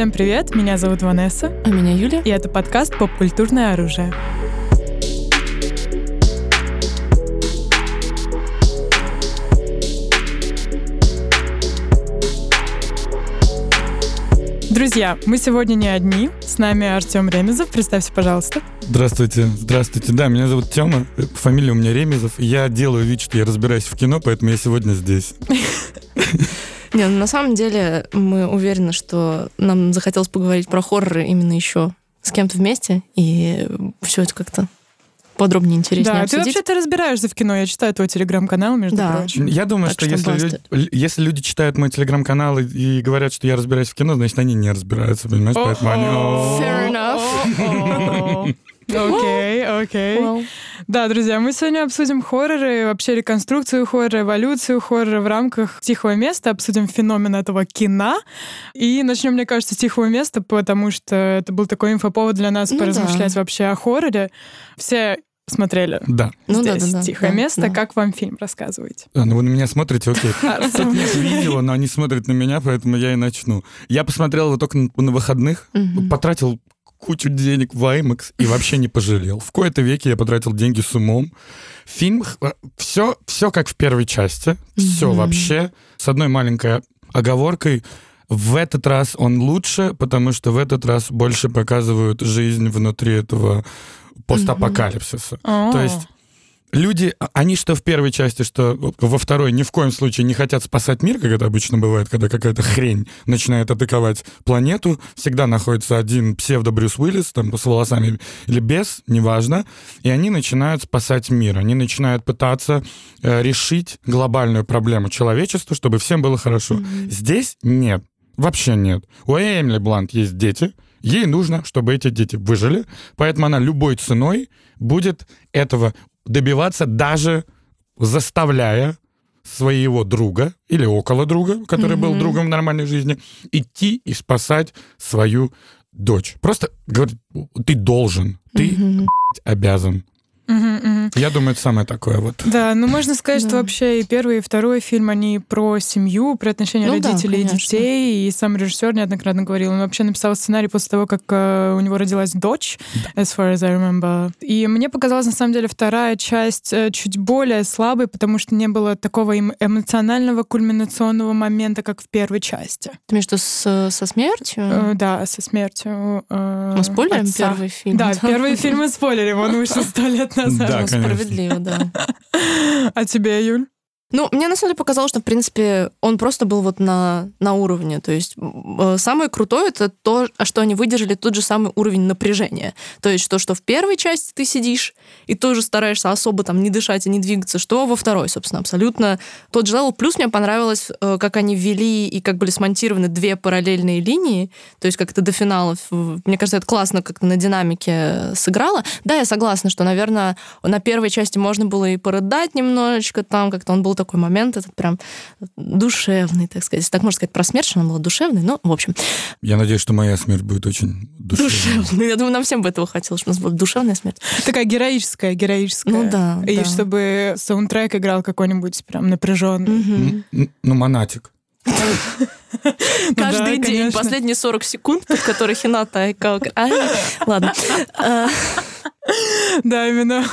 Всем привет, меня зовут Ванесса. А меня Юля. И это подкаст «Поп-культурное оружие». Друзья, мы сегодня не одни. С нами Артем Ремезов. Представься, пожалуйста. Здравствуйте. Здравствуйте. Да, меня зовут Тёма. Фамилия у меня Ремезов. Я делаю вид, что я разбираюсь в кино, поэтому я сегодня здесь. Не, ну, на самом деле мы уверены, что нам захотелось поговорить про хорроры именно еще с кем-то вместе, и все это как-то подробнее интереснее Да, обсудить. ты вообще-то разбираешься в кино. Я читаю твой телеграм-канал, между Да. прочим. Я думаю, Так что, что если, люди, если люди читают мой телеграм-канал и, и говорят, что я разбираюсь в кино, значит, они не разбираются, понимаешь? Поэтому они... Fair enough. Окей, окей. Да, друзья, мы сегодня обсудим хорроры, вообще реконструкцию хоррора, эволюцию хоррора в рамках «Тихого места», обсудим феномен этого кино. И начнем, мне кажется, с «Тихого места», потому что это был такой инфоповод для нас Ну поразмышлять да. вообще о хорроре. Все смотрели Да. Ну да, здесь да, да, «Тихое да, место». да. Как вам фильм? Рассказывайте. А, ну вы на меня смотрите, окей. Тут нет видео, но они смотрят на меня, поэтому я и начну. Я посмотрел его только на, выходных, потратил кучу денег в IMAX и вообще не пожалел. В кои-то веке я потратил деньги с умом. Фильм, все, все как в первой части, все Мгм. вообще, с одной маленькой оговоркой. В этот раз он лучше, потому что в этот раз больше показывают жизнь внутри этого постапокалипсиса. То есть люди, а- они что в первой части, что во второй ни в коем случае не хотят спасать мир, как это обычно бывает, когда какая-то хрень начинает атаковать планету. Всегда находится один псевдо-Брюс Уиллис, там, с волосами или без, неважно. И они начинают спасать мир. Они начинают пытаться э, решить глобальную проблему человечества, чтобы всем было хорошо. Здесь нет. Вообще нет. У Эмили Блант есть дети, ей нужно, чтобы эти дети выжили, поэтому она любой ценой будет этого добиваться, даже заставляя своего друга или около друга, который был Мгм. другом в нормальной жизни, идти и спасать свою дочь. Просто говорит, ты должен, ты Мгм. обязан. Я думаю, это самое такое вот. Да, ну можно сказать, что вообще и первый, и второй фильм, они про семью, про отношения Ну да, родителей и детей. И сам режиссер неоднократно говорил, он вообще написал сценарий после того, как э, у него родилась дочь, as far as I remember. И мне показалась, на самом деле, вторая часть э, чуть более слабой, потому что не было такого эм- эмоционального кульминационного момента, как в первой части. Ты имеешь в виду с- со смертью? Э, да, со смертью э, Мы спойлерим отца. первый фильм? Да, первый фильм мы спойлерим, он вышел сто лет назад. Да, конечно. справедливо, да. А тебе, Юль? Ну, мне на самом деле показалось, что, в принципе, он просто был вот на, на уровне. То есть э, самое крутое это то, что они выдержали тот же самый уровень напряжения. То есть то, что в первой части ты сидишь и тоже стараешься особо там не дышать и не двигаться, что во второй, собственно, абсолютно тот же level. Плюс мне понравилось, э, как они ввели и как были смонтированы две параллельные линии, то есть как-то до финала. Мне кажется, это классно как-то на динамике сыграло. Да, я согласна, что, наверное, на первой части можно было и порыдать немножечко, там как-то он был такой момент, этот прям душевный, так сказать. Так можно сказать про смерть, что она была душевной, но, в общем, Я надеюсь, что моя смерть будет очень душевной. душевный. Я думаю, нам всем бы этого хотелось, чтобы у нас была душевная смерть. Такая героическая, героическая. Ну да, И да. чтобы саундтрек играл какой-нибудь прям напряженный. М, Ну, монатик. Каждый да, день, последние 40 секунд, под которые Хината... и как- А, Ладно. Да, именно.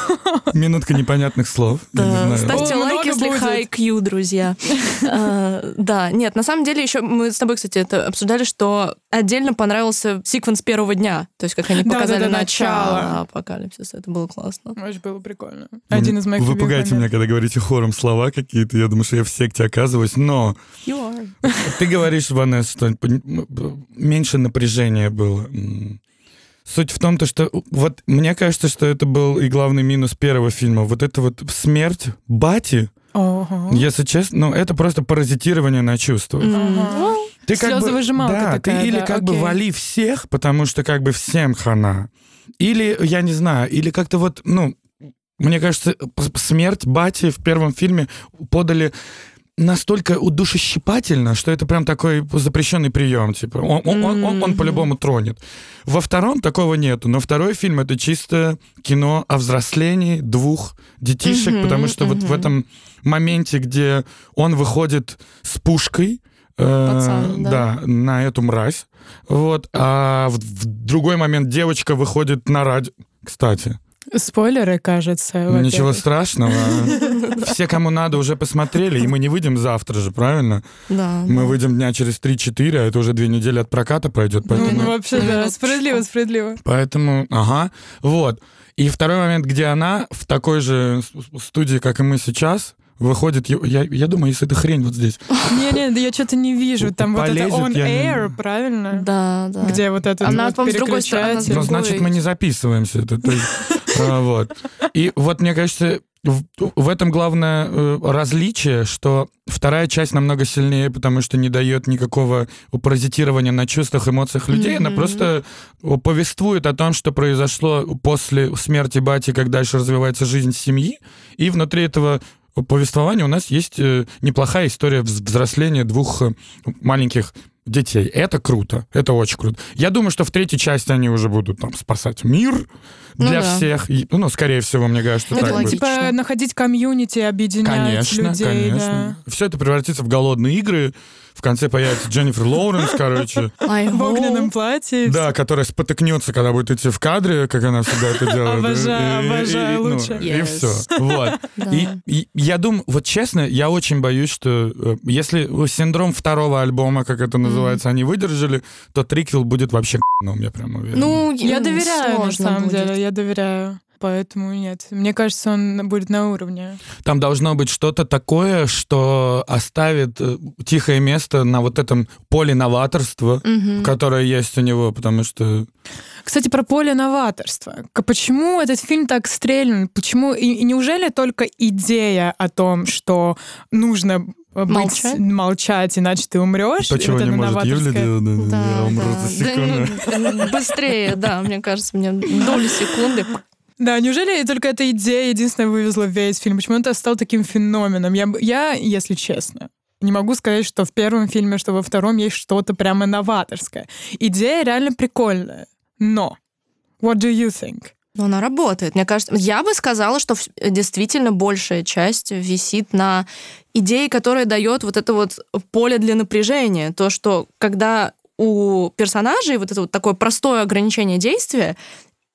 Минутка непонятных слов. Не. Ставьте О, лайк, если будет. high Q, друзья. А, Да, нет, на самом деле еще мы с тобой, кстати, это обсуждали, что отдельно понравился секвенс первого дня, то есть как они показали да, да, начало апокалипсиса, это было классно. Очень было прикольно. Один из моих Вы пугаете меня, когда говорите хором слова какие-то. Я думаю, что я в секте оказываюсь. Но You are. ты говоришь, Ванесса, что меньше напряжения было. Суть в том, то, что вот мне кажется, что это был и главный минус первого фильма. Вот это вот смерть Бати, Ого. если честно, ну это просто паразитирование на чувства. Ага. Ты как бы, да, такая, ты или да, как бы окей. вали всех, потому что как бы всем хана. Или, я не знаю, или как-то вот, ну, мне кажется, смерть Бати в первом фильме подали настолько удушещипательно, что это прям такой запрещенный прием. Типа, он, он, он- он- он по-любому тронет. Во втором такого нету, но второй фильм это чисто кино о взрослении двух детишек, потому что вот в этом моменте, где он выходит с пушкой, э, Пацан, да. да, на эту мразь. Вот. А в, в другой момент девочка выходит на радио. Кстати, Спойлеры, кажется. Ну, ничего страшного. Все, кому надо, уже посмотрели, и мы не выйдем завтра же, правильно? Да. Мы да. выйдем дня через 3-4, а это уже две недели от проката пройдет, Ну, поэтому... ну, вообще, на да, справедливо, справедливо. Поэтому, ага, вот. И второй момент, где она в такой же студии, как и мы сейчас, выходит, я, я думаю, если это хрень вот здесь. Не-не, да я что-то не вижу. Там вот это Полезет, on я не- air, правильно? Да, да. Где вот этот Она, вот по-моему, с другой стороны. Ну, значит, мы не записываемся. Это, то есть, вот. И вот, мне кажется, в, этом главное э, различие, что вторая часть намного сильнее, потому что не дает никакого паразитирования на чувствах, эмоциях людей. Она Мгм. просто повествует о том, что произошло после смерти бати, как дальше развивается жизнь семьи. И внутри этого повествования у нас есть э, неплохая история вз- взросления двух э, маленьких детей. Это круто, это очень круто. Я думаю, что в третьей части они уже будут там спасать мир Ну для да. всех. И, ну, скорее всего, мне кажется, Это так будет. логично. Типа находить комьюнити, объединять Конечно, людей. конечно. Все это превратится в голодные игры. В конце появится Дженнифер Лоуренс, короче. В огненном платье. Да, которая спотыкнется, когда будет идти в кадре, как она всегда это делает. Обожаю, И- обожаю, и, ну, лучше. И все. Вот. Да. И, и я думаю, вот честно, я очень боюсь, что э, если синдром второго альбома, как это называется, они выдержали, то триквел будет вообще г***ном, я прям уверен. Ну, Я доверяю, на самом будет. деле, я доверяю. Поэтому нет. Мне кажется, он будет на уровне. Там должно быть что-то такое, что оставит э, тихое место на вот этом поле новаторства, Мгм. которое есть у него, потому что... Кстати, про поле новаторства. К- Почему этот фильм так стрельнул? Почему? И, неужели только идея о том, что нужно э, быть- Молчать? молчать, иначе ты умрешь? То, чего вот не это может Юля новаторское- делать, да, Да, я умру да. за Да, секунду. ну, быстрее, да, мне кажется, мне доли секунды. Да, неужели только эта идея единственная вывезла весь фильм? Почему это стал таким феноменом? Я, я, если честно, не могу сказать, что в первом фильме, что во втором есть что-то прямо новаторское. Идея реально прикольная. Но what do you think? Но она работает. Мне кажется, я бы сказала, что действительно большая часть висит на идее, которая дает вот это вот поле для напряжения. То, что когда у персонажей вот это вот такое простое ограничение действия,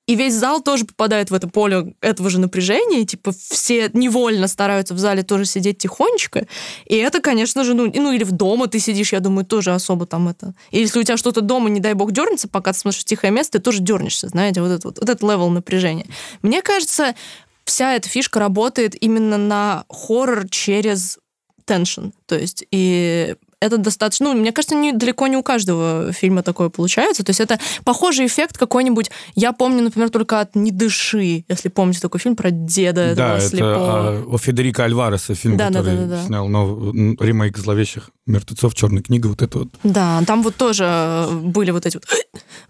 и весь зал тоже попадает в это поле этого же напряжения, типа все невольно стараются в зале тоже сидеть тихонечко. И это, конечно же, ну, ну или в дома ты сидишь, я думаю, тоже особо там это. И если у тебя что-то дома, не дай бог, дернется, пока ты смотришь тихое место, ты тоже дернешься, знаете, вот этот вот, вот этот level напряжения. Мне кажется, вся эта фишка работает именно на хоррор через теншн. То есть, и это достаточно... Ну, мне кажется, не, далеко не у каждого фильма такое получается. То есть это похожий эффект какой-нибудь... Я помню, например, только от «Не дыши», если помните такой фильм про деда Да, это слепого. а, о Федерико Альвареса фильм, Да, да, который да, да, да. снял нов- ремейк «Зловещих мертвецов», «Черная книга», вот это вот. Да, там вот тоже э, были вот эти вот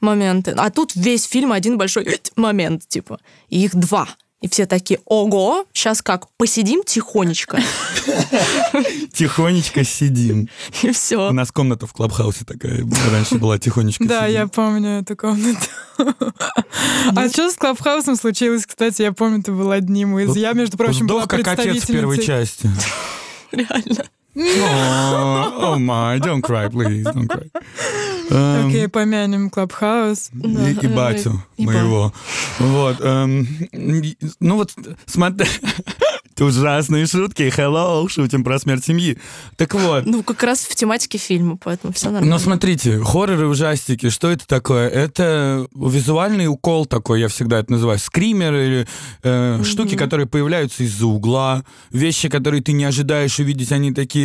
моменты. А тут весь фильм один большой момент, типа. И их два. И все такие, ого, сейчас как, посидим тихонечко, Тихонечко сидим. и У все. нас комната в Клабхаусе такая раньше была, тихонечко Да, я помню эту комнату. А что с Клабхаусом случилось, кстати, я помню, ты был одним из... Я, между прочим, была как отец в первой части. Реально. О, my, don't cry, please, don't cry. Эм, Окей, помянем Клабхаус. И, и батю и моего. Вот. эм, ну вот, смотри. Ужасные шутки. Hello, шутим про смерть семьи. Так вот. Ну, как раз в тематике фильма, поэтому все Но нормально. смотрите, хорроры, ужастики, что это такое? Это визуальный укол такой, я всегда это называю. Скримеры или э, штуки, которые появляются из-за угла, вещи, которые ты не ожидаешь увидеть, они такие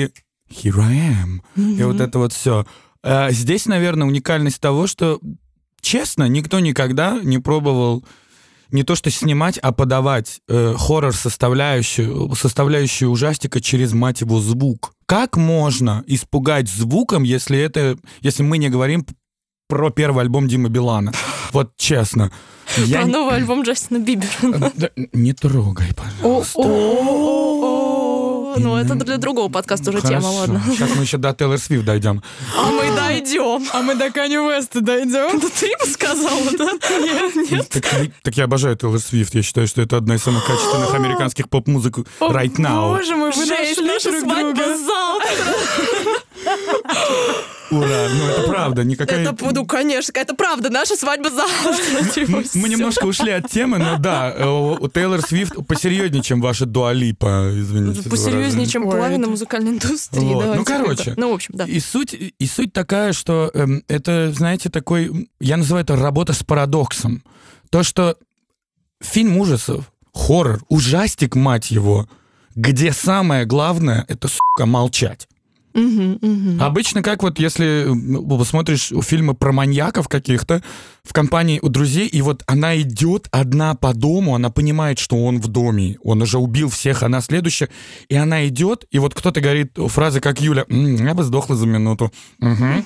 «Here I am». И вот это вот все. здесь, наверное, уникальность того, что, честно, никто никогда не пробовал не то что снимать, а подавать э, хоррор составляющую, составляющую ужастика через, мать его, звук. Как можно испугать звуком, если это, если мы не говорим про первый альбом Димы Билана? Вот честно. Я Про новый альбом Джастина Бибера. Не трогай, пожалуйста. О, Ну, это для другого подкаста уже тема, ладно. Сейчас мы еще до Тейлор Свифт дойдем. А мы дойдем. А мы до Канни Уэста дойдем? Да ты бы сказала, да? Нет, нет. Так, так я обожаю Тейлор Свифт. Я считаю, что это одна из самых качественных американских поп-музык right now. Боже мой, вы Жесть, нашли наша друг свадьба друга. завтра. Ура, ну это правда, никакая... Это, ну, конечно, это правда, наша свадьба завтра. Мы, мы немножко ушли от темы, но да, э, у Тейлор Свифт посерьезнее, чем ваша Дуалипа, извините. Посерьезнее, чем половина музыкальной индустрии. Вот, ну, короче. Ну, в общем, да. И суть, и суть такая, что эм, это, знаете, такой, я называю это работа с парадоксом. То, что фильм ужасов, хоррор, ужастик, мать его, где самое главное — это, сука, молчать. Обычно, как вот если смотришь фильмы про маньяков каких-то в компании у друзей, и вот она идет одна по дому, она понимает, что он в доме, он уже убил всех, она следующая, и она идет, и вот кто-то говорит фразы, как Юля, «М, я бы сдохла за минуту. Мгм».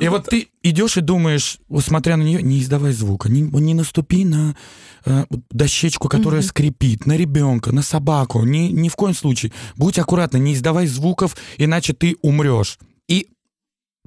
И вот ты идешь и думаешь, смотря на нее, не издавай звука, не, не наступи на э, дощечку, которая скрипит, на ребенка, на собаку, ни, ни в коем случае. Будь аккуратна, не издавай звуков, иначе ты умрешь.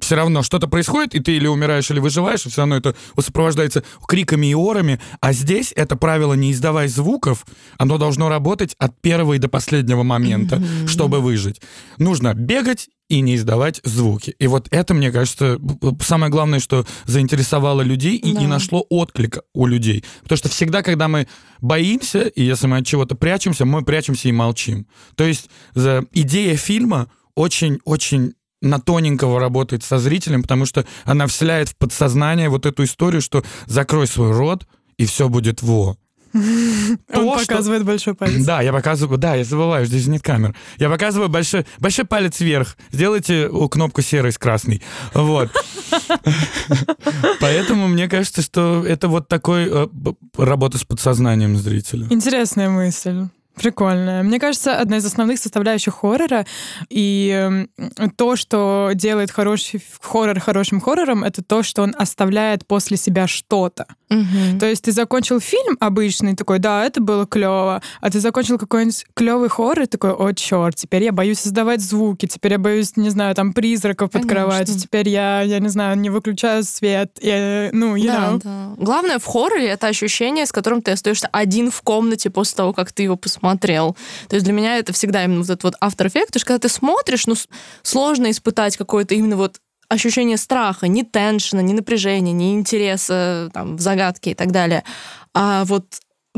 Все равно что-то происходит, и ты или умираешь, или выживаешь, и все равно это сопровождается криками и орами. А здесь это правило «не издавай звуков», оно должно работать от первого и до последнего момента, чтобы выжить. Нужно бегать и не издавать звуки. И вот это, мне кажется, самое главное, что заинтересовало людей и, Да. нашло отклик у людей. Потому что всегда, когда мы боимся, и если мы от чего-то прячемся, мы прячемся и молчим. То есть идея фильма очень-очень на тоненького работает со зрителем, потому что она вселяет в подсознание вот эту историю, что закрой свой рот, и все будет во. Он То, что- показывает большой палец. Да, я показываю, да, я забываю, здесь нет камер. Я показываю большой, большой палец вверх. Сделайте о, кнопку серой с красной. Вот. Поэтому мне кажется, что это вот такой э, работа с подсознанием зрителя. Интересная мысль. Прикольная. Мне кажется, одна из основных составляющих хоррора и эм, то, что делает хороший хоррор хорошим хоррором, это то, что он оставляет после себя что-то. Мгм. То есть ты закончил фильм обычный, такой, да, это было клево, а ты закончил какой-нибудь клевый хоррор, и такой, о, черт, теперь я боюсь создавать звуки, теперь я боюсь, не знаю, там, призраков под Конечно. кроватью, теперь я, я не знаю, не выключаю свет, я, ну, you Да, know. да. Главное в хорроре это ощущение, с которым ты остаешься один в комнате после того, как ты его посмотрел. То есть для меня это всегда именно вот этот вот автор эффект, потому что когда ты смотришь, ну сложно испытать какое-то именно вот ощущение страха, ни теншена, ни напряжения, ни интереса там, в загадке и так далее. А вот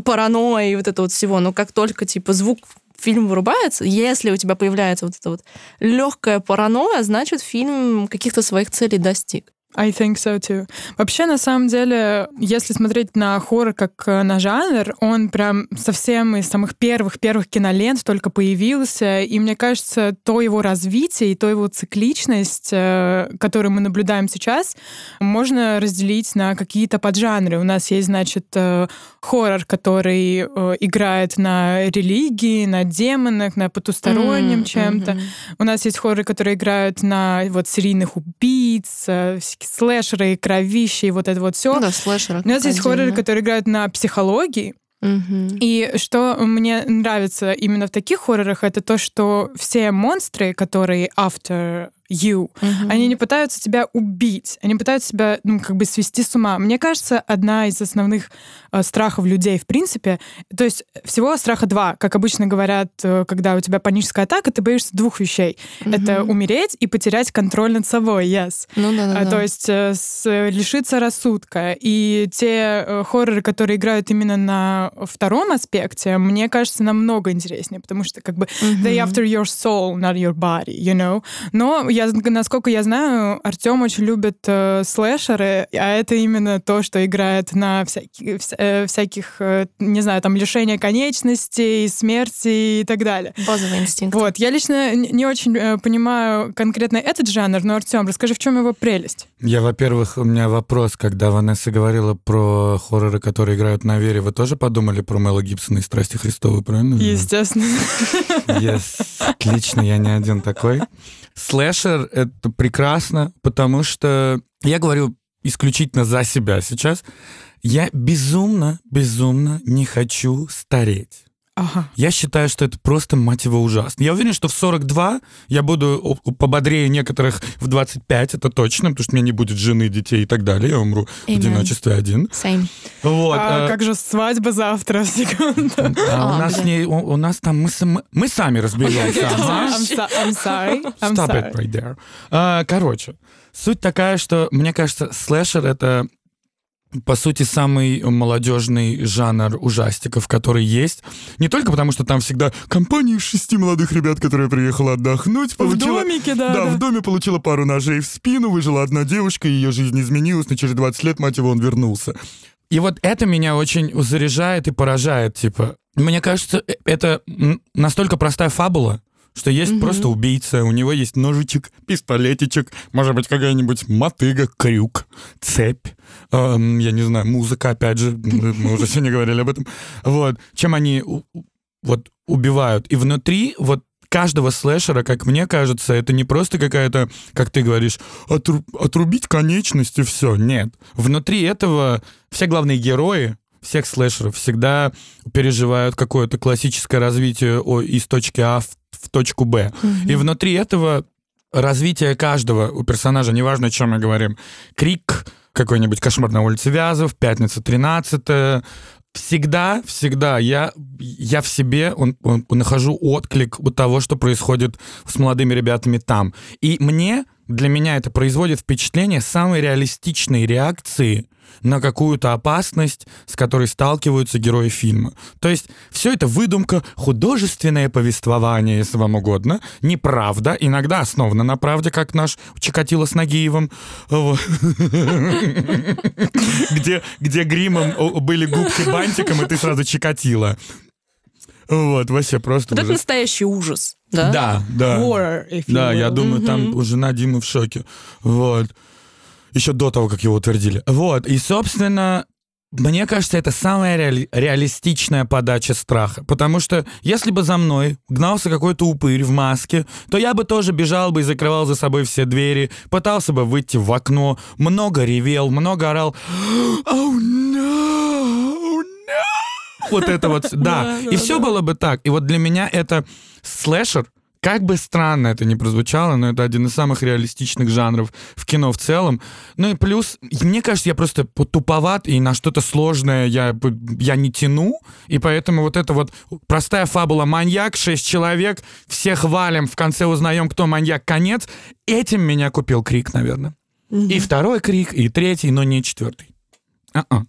паранойя и вот это вот всего, но как только типа звук фильм вырубается, если у тебя появляется вот эта вот легкая паранойя, значит фильм каких-то своих целей достиг. I think so too. Вообще, на самом деле, если смотреть на хоррор как э, на жанр, он прям совсем из самых первых-первых кинолент только появился, и мне кажется, то его развитие и то его цикличность, э, которую мы наблюдаем сейчас, можно разделить на какие-то поджанры. У нас есть, значит, э, хоррор, который играет на религии, на демонах, на потустороннем М, чем-то. У нас есть хорроры, которые играют на вот серийных убийц, слэшеры, кровища и вот это вот все. Ну да, слэшеры. У нас есть хорроры, которые играют на психологии. Мгм. И что мне нравится именно в таких хоррорах, это то, что все монстры, которые after you, Мгм. они не пытаются тебя убить, они пытаются тебя, ну, как бы свести с ума. Мне кажется, одна из основных э, страхов людей, в принципе, то есть всего страха два. Как обычно говорят, э, когда у тебя паническая атака, ты боишься двух вещей. Это Мгм. умереть и потерять контроль над собой, yes. Ну да, да, А, То есть э, с- лишиться рассудка. И те э, хорроры, которые играют именно на втором аспекте, мне кажется, намного интереснее, потому что как бы they after your soul, not your body, you know. Но я, насколько я знаю, Артем очень любит э, слэшеры, а это именно то, что играет на всяких, вся- э, всяких э, не знаю, там, лишения конечностей, смерти и так далее. Базовый инстинкт. Вот, я лично не очень э, понимаю конкретно этот жанр, но, Артем, расскажи, в чем его прелесть? Я, во-первых, у меня вопрос, когда Ванесса говорила про хорроры, которые играют на вере, вы тоже подумали про Мэла Гибсона и «Страсти Христовы», правильно? Естественно. Yes. Отлично, я не один такой. Слэшер — это прекрасно, потому что я говорю исключительно за себя сейчас. Я безумно, безумно не хочу стареть. Ага. Я считаю, что это просто, мать его, ужасно. Я уверен, что в 42 я буду пободрее некоторых в 25, это точно, потому что у меня не будет жены, детей и так далее. Я умру Amen. в одиночестве один. Same. Вот. А, а как же свадьба завтра, секунду? А, у, нас не, у, у нас там мы, сами разберемся. I'm, I'm sorry. I'm Stop sorry. it right there. А, короче, суть такая, что мне кажется, слэшер — это по сути, самый молодежный жанр ужастиков, который есть. Не только потому, что там всегда компания из шести молодых ребят, которая приехала отдохнуть. Получила, в домике, да, да. Да, в доме получила пару ножей в спину, выжила одна девушка, ее жизнь изменилась, но через 20 лет, мать его, он вернулся. И вот это меня очень заряжает и поражает, типа. Мне кажется, э, это настолько простая фабула, что есть mm-hmm. просто убийца, у него есть ножичек, пистолетичек, может быть, какая-нибудь мотыга, крюк, цепь, эм, я не знаю, музыка, опять же, мы уже сегодня говорили об этом. Вот, чем они вот убивают. И внутри вот каждого слэшера, как мне кажется, это не просто какая-то, как ты говоришь, отру- отрубить конечности, все. Нет. Внутри этого все главные герои всех слэшеров всегда переживают какое-то классическое развитие из точки А в в точку Б. Mm-hmm. И внутри этого развитие каждого у персонажа, неважно, о чем мы говорим, крик, какой-нибудь кошмар на улице Вязов, пятница 13 всегда, всегда я, я в себе он, он, нахожу отклик у того, что происходит с молодыми ребятами там. И мне, для меня это производит впечатление самой реалистичной реакции на какую-то опасность, с которой сталкиваются герои фильма. То есть все это выдумка, художественное повествование, если вам угодно, неправда, иногда основано на правде, как наш Чикатило с Нагиевым, где, гримом были губки бантиком, и ты сразу Чикатило. Вот, вообще просто... Вот это настоящий ужас, да? Да, да. Horror, Да, я думаю, там у жена Димы в шоке. Вот еще до того, как его утвердили. Вот, и, собственно, мне кажется, это самая реали- реалистичная подача страха. Потому что если бы за мной гнался какой-то упырь в маске, то я бы тоже бежал бы и закрывал за собой все двери, пытался бы выйти в окно, много ревел, много орал. Oh no! Oh no! Вот это вот, да. И все было бы так. И вот для меня это слэшер, как бы странно это ни прозвучало, но это один из самых реалистичных жанров в кино в целом. Ну и плюс, мне кажется, я просто туповат, и на что-то сложное я, я не тяну, и поэтому вот эта вот простая фабула «маньяк», шесть человек, всех валим, в конце узнаем, кто маньяк, конец. Этим меня купил Крик, наверное. Mm-hmm. И второй Крик, и третий, но не четвертый. А-а.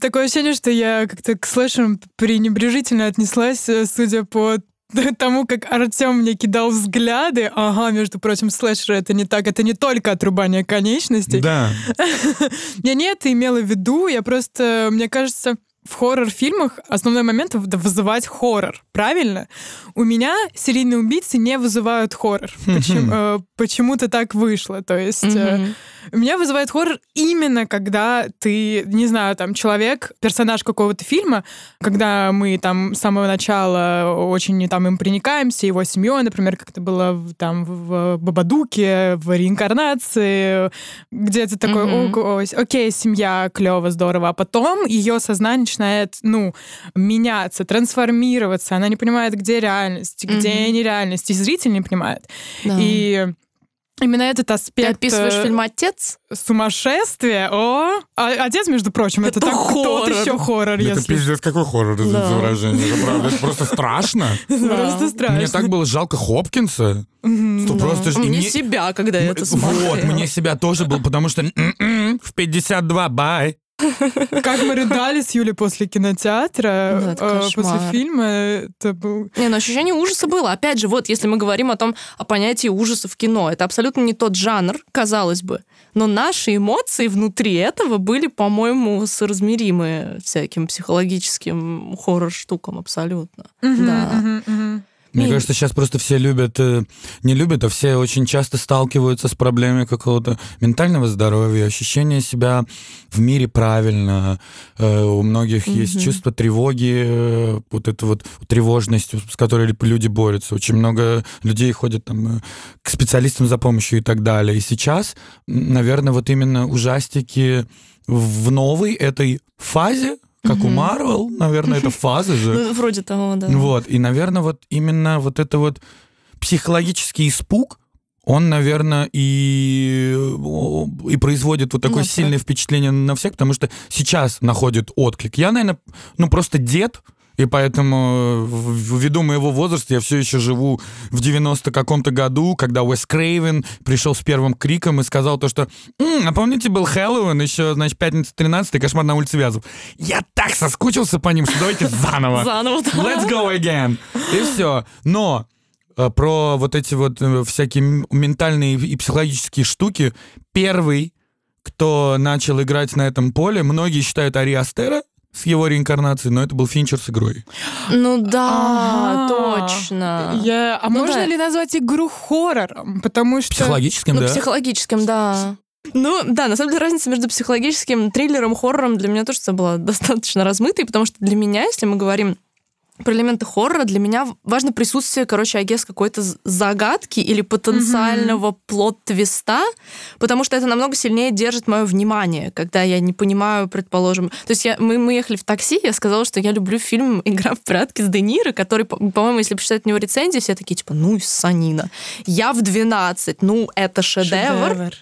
Такое ощущение, что я как-то к слэшерам пренебрежительно отнеслась, э, судя по тому, как Артем мне кидал взгляды, ага, между прочим, слэшеры это не так, это не только отрубание конечностей. Да. Я не это имела в виду, я просто, мне кажется, в хоррор-фильмах основной момент — вызывать хоррор, правильно? У меня серийные убийцы не вызывают хоррор. Почему, э, почему-то так вышло. То есть э, меня вызывает хоррор именно когда ты, не знаю, там, человек, персонаж какого-то фильма, когда мы там с самого начала очень там им проникаемся, его семьей, например, как это было в, там в Бабадуке, в реинкарнации, где ты такой, mm-hmm. окей, семья, клево, здорово, а потом ее сознание начинает, ну, меняться, трансформироваться, она не понимает, где реальность, где mm-hmm. нереальность, и зритель не понимает. Да. И Именно этот аспект... Ты описываешь э, фильм «Отец»? Сумасшествие. О! А, «Отец», между прочим, это, это так хоррор. тот еще хоррор. Это если... пиздец, какой хоррор, да. выражение. Это правда, это просто страшно. Просто страшно. Мне так было жалко Хопкинса. Что просто... Мне себя, когда я это смотрела. Вот, мне себя тоже было, потому что в 52, бай. Как мы рыдали с Юлей после кинотеатра, да, э, после фильма, это был... Не, ну ощущение ужаса было. Опять же, вот если мы говорим о том, о понятии ужаса в кино, это абсолютно не тот жанр, казалось бы. Но наши эмоции внутри этого были, по-моему, соразмеримы всяким психологическим хоррор-штукам абсолютно. Угу, да. Угу, угу. Мне кажется, сейчас просто все любят, э, не любят, а все очень часто сталкиваются с проблемой какого-то ментального здоровья, ощущения себя в мире правильно. Э, у многих mm-hmm. есть чувство тревоги, э, вот эта вот тревожность, с которой люди борются. Очень много людей ходят там к специалистам за помощью и так далее. И сейчас, наверное, вот именно ужастики в новой этой фазе как у Марвел, наверное, это фазы же. Ну, вроде того, да. Вот, и, наверное, вот именно вот это вот психологический испуг, он, наверное, и, и производит вот такое Ну, сильное впечатление на всех, потому что сейчас находит отклик. Я, наверное, ну просто дед, и поэтому в- ввиду моего возраста я все еще живу в 90 каком-то году, когда Уэс Крейвен пришел с первым криком и сказал то, что «М, а помните, был Хэллоуин, еще, значит, пятница 13 кошмар на улице Вязов. Я так соскучился по ним, что давайте заново. Заново, да. Let's go again. И все. Но э, про вот эти вот э, всякие ментальные и психологические штуки, первый, кто начал играть на этом поле, многие считают Ари Астера с его реинкарнацией, но это был Финчер с игрой. Ну да, Ага. точно. Я... А Ну можно да. ли назвать игру хоррором? Потому что... Психологическим, Ну, да? психологическим, да. Ну, да, на самом деле разница между психологическим триллером и хоррором для меня тоже была достаточно размытой, потому что для меня, если мы говорим про элементы хоррора, для меня важно присутствие, короче, I guess какой-то загадки или потенциального plot twist а, потому что это намного сильнее держит мое внимание, когда я не понимаю, предположим... То есть я, мы, мы ехали в такси, я сказала, что я люблю фильм «Игра в прятки» с Де Ниро, который, по- по-моему, если почитать у него рецензии, все такие, типа, ну, и санина. Я в 12, ну, это шедевр.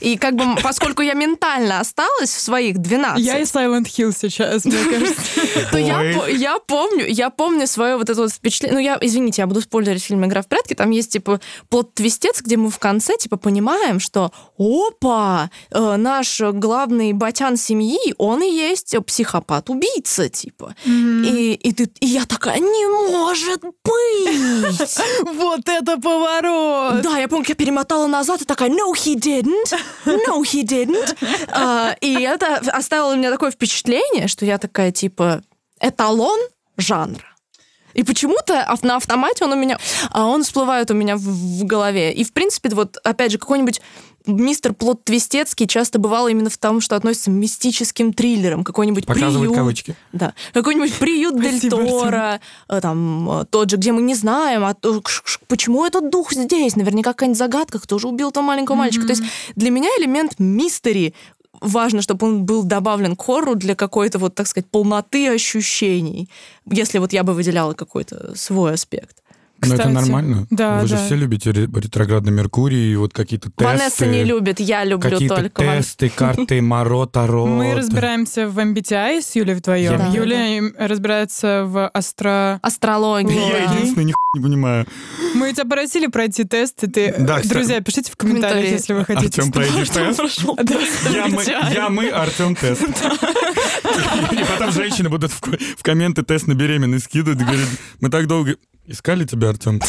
И как бы, поскольку я ментально осталась в своих 12, Я и Silent Hill сейчас, мне кажется. то я, помню, я помню свое вот это вот впечатление. Ну, я, извините, я буду спойлерить фильм «Игра в прятки». Там есть, типа, плод-твистец, где мы в конце, типа, понимаем, что опа, э, наш главный батян семьи, он и есть психопат-убийца, типа. И, и, ты, и я такая, не может быть! Вот это поворот! Да, я помню, я перемотала назад и такая, no, he didn't, no, he didn't. А, и это оставило у меня такое впечатление, что я такая, типа, эталон жанра. И почему-то на автомате он у меня, а он всплывает у меня в, в голове. И, в принципе, вот, опять же, какой-нибудь мистер Плот Твистецкий часто бывало именно в том, что относится к мистическим триллерам. Какой-нибудь Показывает приют. кавычки. Да. Какой-нибудь приют Дель. Торо, э, там, э, тот же, где мы не знаем, а то, почему этот дух здесь? Наверняка какая-нибудь загадка, кто же убил этого маленького мальчика. То есть для меня элемент мистери важно, чтобы он был добавлен к хоррору для какой-то, вот, так сказать, полноты ощущений, если вот я бы выделяла какой-то свой аспект. Но это Кстати, нормально. да, Вы же да. все любите ре- ретроградный Меркурий и вот какие-то тесты. Ванесса не любит, я люблю Какие-то только Ван- тесты, карты Маро, Таро. Мы разбираемся в MBTI с Юлей вдвоем. Да. Юля разбирается в астро... астрологии. Я Да. единственный ни не понимаю. Мы тебя просили пройти тест, и ты... Да, кстати. Друзья, пишите в комментариях, если вы хотите. Артем, пройдешь тест? Я мы, Артем тест. И потом женщины будут в, ко- в комменты тест на беременность скидывать и говорить, мы так долго искали тебя, Артем.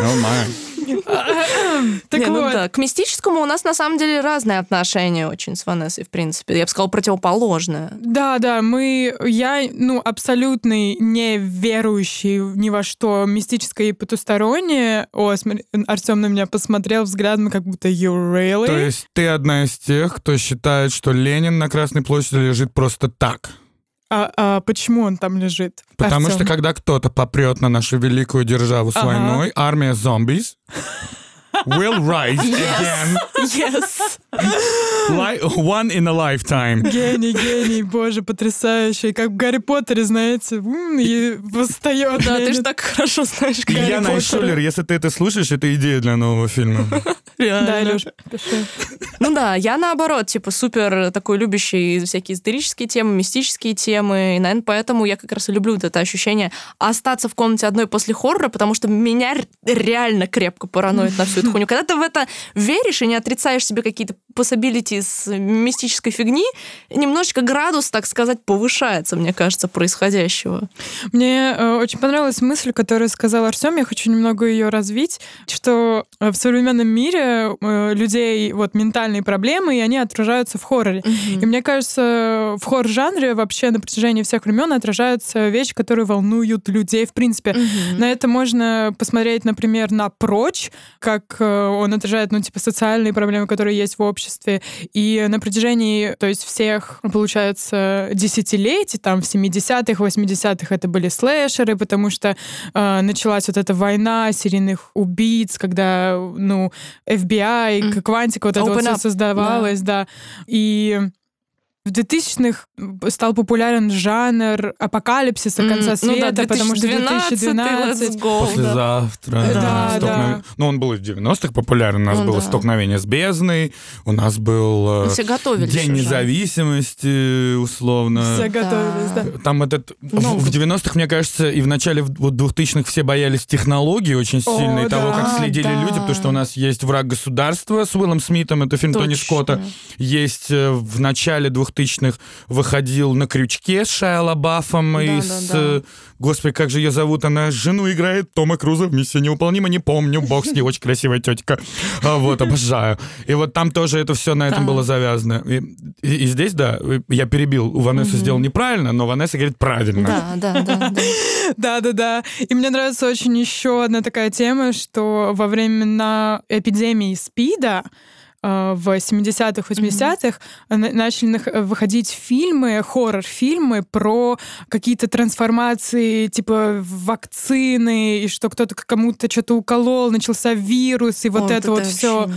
My. Так Не, ну вот, да, к мистическому у нас на самом деле разные отношения очень с Ванессой, в принципе. Я бы сказала, противоположное. Да, да, мы, я, ну, абсолютный не верующий ни во что мистическое и потустороннее. О, смотри, Артем на меня посмотрел взглядом, как будто you really? То есть ты одна из тех, кто считает, что Ленин на Красной площади лежит просто так. А, а почему он там лежит? Потому Артём? что когда кто-то попрет на нашу великую державу с Ага. войной, армия зомбис will rise again. Yes. Li- one in a lifetime. Гений, гений, боже, потрясающий. Как в Гарри Поттере, знаете, м, и восстает. Да, ты же так хорошо знаешь И Гарри я Поттера. Шулер, если ты это слушаешь, это идея для нового фильма. Реально. Да, Илюш, пиши. Ну да, я наоборот, типа, супер такой любящий всякие исторические темы, мистические темы. И, наверное, поэтому я как раз и люблю вот это ощущение остаться в комнате одной после хоррора, потому что меня р- реально крепко параноит на всю эту хуйню. Когда ты в это веришь и не отрицаешь себе какие-то possibilities мистической фигни, немножечко градус, так сказать, повышается, мне кажется, происходящего. Мне э, очень понравилась мысль, которую сказал Артем. Я хочу немного ее развить, что э, в современном мире э, людей вот ментальные проблемы, и они отражаются в хорроре. И мне кажется, в хоррор-жанре вообще на протяжении всех времен отражаются вещи, которые волнуют людей в принципе. На это можно посмотреть, например, на прочь, как э, он отражает, ну, типа, социальные проблемы, которые есть в обществе. И на протяжении, то есть, всех, получается, десятилетий, там, в 70-х, 80-х это были слэшеры, потому что э, началась вот эта война серийных убийц, когда, ну, FBI, как квантика, вот это вот Open все создавалось, да. И В 2000-х стал популярен жанр апокалипсиса, конца света, ну да, потому что 2012 2012... go, Послезавтра. Да, да. Столкнов- Ну, он был и в 90-х популярен. У нас Ну было да. «Столкновение с бездной», у нас был э, Все готовились День уже. независимости, условно. Все готовились, да. Там этот... в- Ну, в 90-х, мне кажется, и в начале вот 2000-х все боялись технологий очень О, сильно, и того, да, как следили да. люди, потому что у нас есть «Враг государства» с Уиллом Смитом, это фильм Тони Точно. Скотта. Есть э, в начале 2000-х выходил «На крючке» с Шайа Лабафом и Да, с... да, да. э, Господи, как же ее зовут? Она жену играет Тома Круза в «Миссия невыполнима», не помню. Бог с ней, очень красивая тетка. А, Вот, обожаю. И вот там тоже это все на этом Да. было завязано. И, здесь, да, я перебил. У Ванессы сделал неправильно, но Ванесса говорит правильно. Да, да, да, да. Да-да-да. И мне нравится очень еще одна такая тема, что во времена эпидемии СПИДа в 70-х, 80-х на- начали нах- выходить фильмы, хоррор-фильмы про какие-то трансформации, типа вакцины, и что кто-то кому-то что-то уколол, начался вирус, и вот Ой, это вот я все.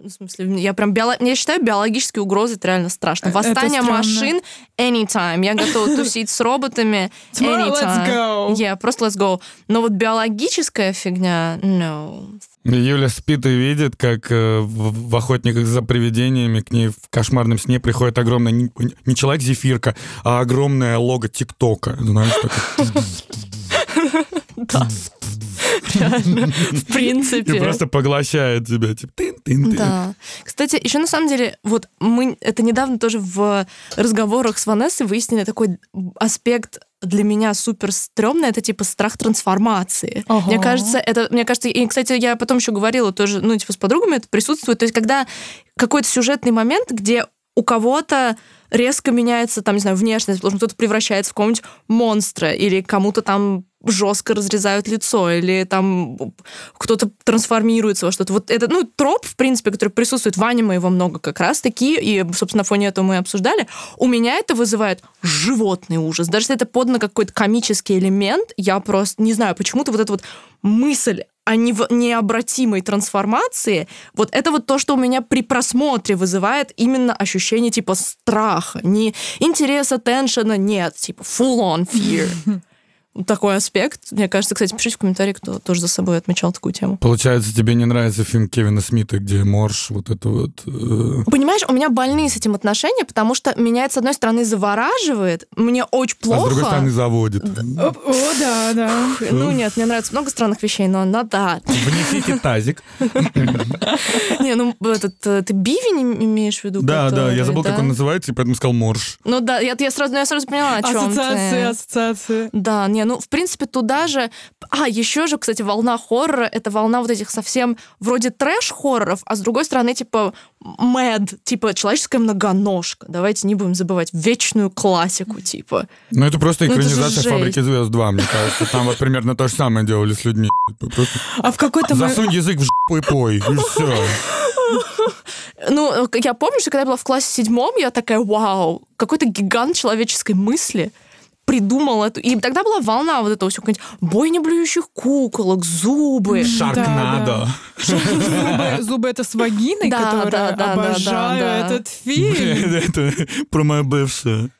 Ну, в смысле, я прям биоло... я считаю, биологические угрозы это реально страшно. Э, это Восстание машин anytime. Я готова тусить с роботами Tomorrow, let's anytime. go. Yeah, просто let's go. Но вот биологическая фигня, no. Юля спит и видит, как э, в, охотниках за привидениями к ней в кошмарном сне приходит огромная, не, не человек-зефирка, а огромное лого ТикТока. Знаешь, такое. Да. Реально. В И принципе. просто поглощает тебя. Типа, тын-тын-тын. Да. Кстати, еще на самом деле, вот мы это недавно тоже в разговорах с Ванессой выяснили такой аспект для меня супер стрёмный, это типа страх трансформации. Ого. Мне кажется, это, мне кажется, и, кстати, я потом еще говорила тоже, ну, типа, с подругами это присутствует. То есть, когда какой-то сюжетный момент, где у кого-то резко меняется, там, не знаю, внешность, потому что кто-то превращается в какого-нибудь монстра, или кому-то там жестко разрезают лицо, или там кто-то трансформируется во что-то. Вот это, ну, троп, в принципе, который присутствует в аниме, его много как раз таки, и, собственно, на фоне этого мы обсуждали. У меня это вызывает животный ужас. Даже если это подано как какой-то комический элемент, я просто не знаю, почему-то вот эта вот мысль о необратимой трансформации, вот это вот то, что у меня при просмотре вызывает именно ощущение типа страха, не интереса, теншена, нет, типа full-on fear. Такой аспект. Мне кажется, кстати, пишите в комментарии, кто тоже за собой отмечал такую тему. Получается, тебе не нравится фильм Кевина Смита, где Морж, вот это вот... э, Понимаешь, у меня больные с этим отношения, потому что меня это, с одной стороны, завораживает, мне очень а плохо. с другой стороны заводит. О, о, да, да. Ну нет, мне нравится много странных вещей, но на да. Внесите тазик. Не, ну этот, э, ты Биви не имеешь в виду? Да, да, я забыл, как он называется, и поэтому сказал Морж. Ну да, я, я сразу, ну, я сразу поняла, о чем Ассоциации, ассоциации. Да, не, ну, в принципе, туда же... А, еще же, кстати, волна хоррора — это волна вот этих совсем вроде трэш-хорроров, а с другой стороны, типа, мэд, типа, человеческая многоножка. Давайте не будем забывать вечную классику, типа. Ну, это просто Ну, это экранизация. «Фабрики звезд 2», мне кажется. Там вот примерно то же самое делали с людьми. Просто А в какой-то мо- засунь язык в жопу и пой, и все. Ну, я помню, что когда я была в классе седьмом, я такая, вау, какой-то гигант человеческой мысли придумал эту. И тогда была волна вот этого всего, бойня блюющих куколок, зубы. Шаркнадо. Зубы, зубы это с вагиной, которая обожаю этот фильм. Блин, это про мою бывшую.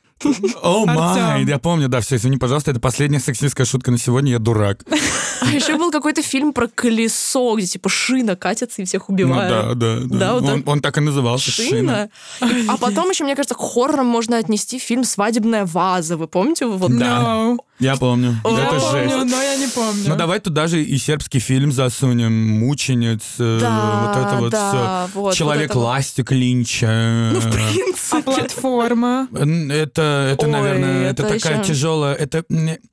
О май, Артём. я помню, да, все, извини, пожалуйста, это последняя сексистская шутка на сегодня, я дурак. А еще был какой-то фильм про колесо, где типа шина катится и всех Ну убивает. да, да, да. Да, вот Он так. он так и назывался, Шина. Шина. И- А потом еще, мне кажется, к хоррорам можно отнести фильм «Свадебная ваза». Вы помните? Вот Да. No. Я помню. Я Это помню, жесть. но я не помню. Ну давай туда же и сербский фильм засунем, «Мученец», э, Да, вот это вот да, все. вот, вот Человек это вот. ластик Линча. Ну, в А принципе. платформа? Н- Это, это Ой, наверное, это, это такая ещё- тяжелая, это,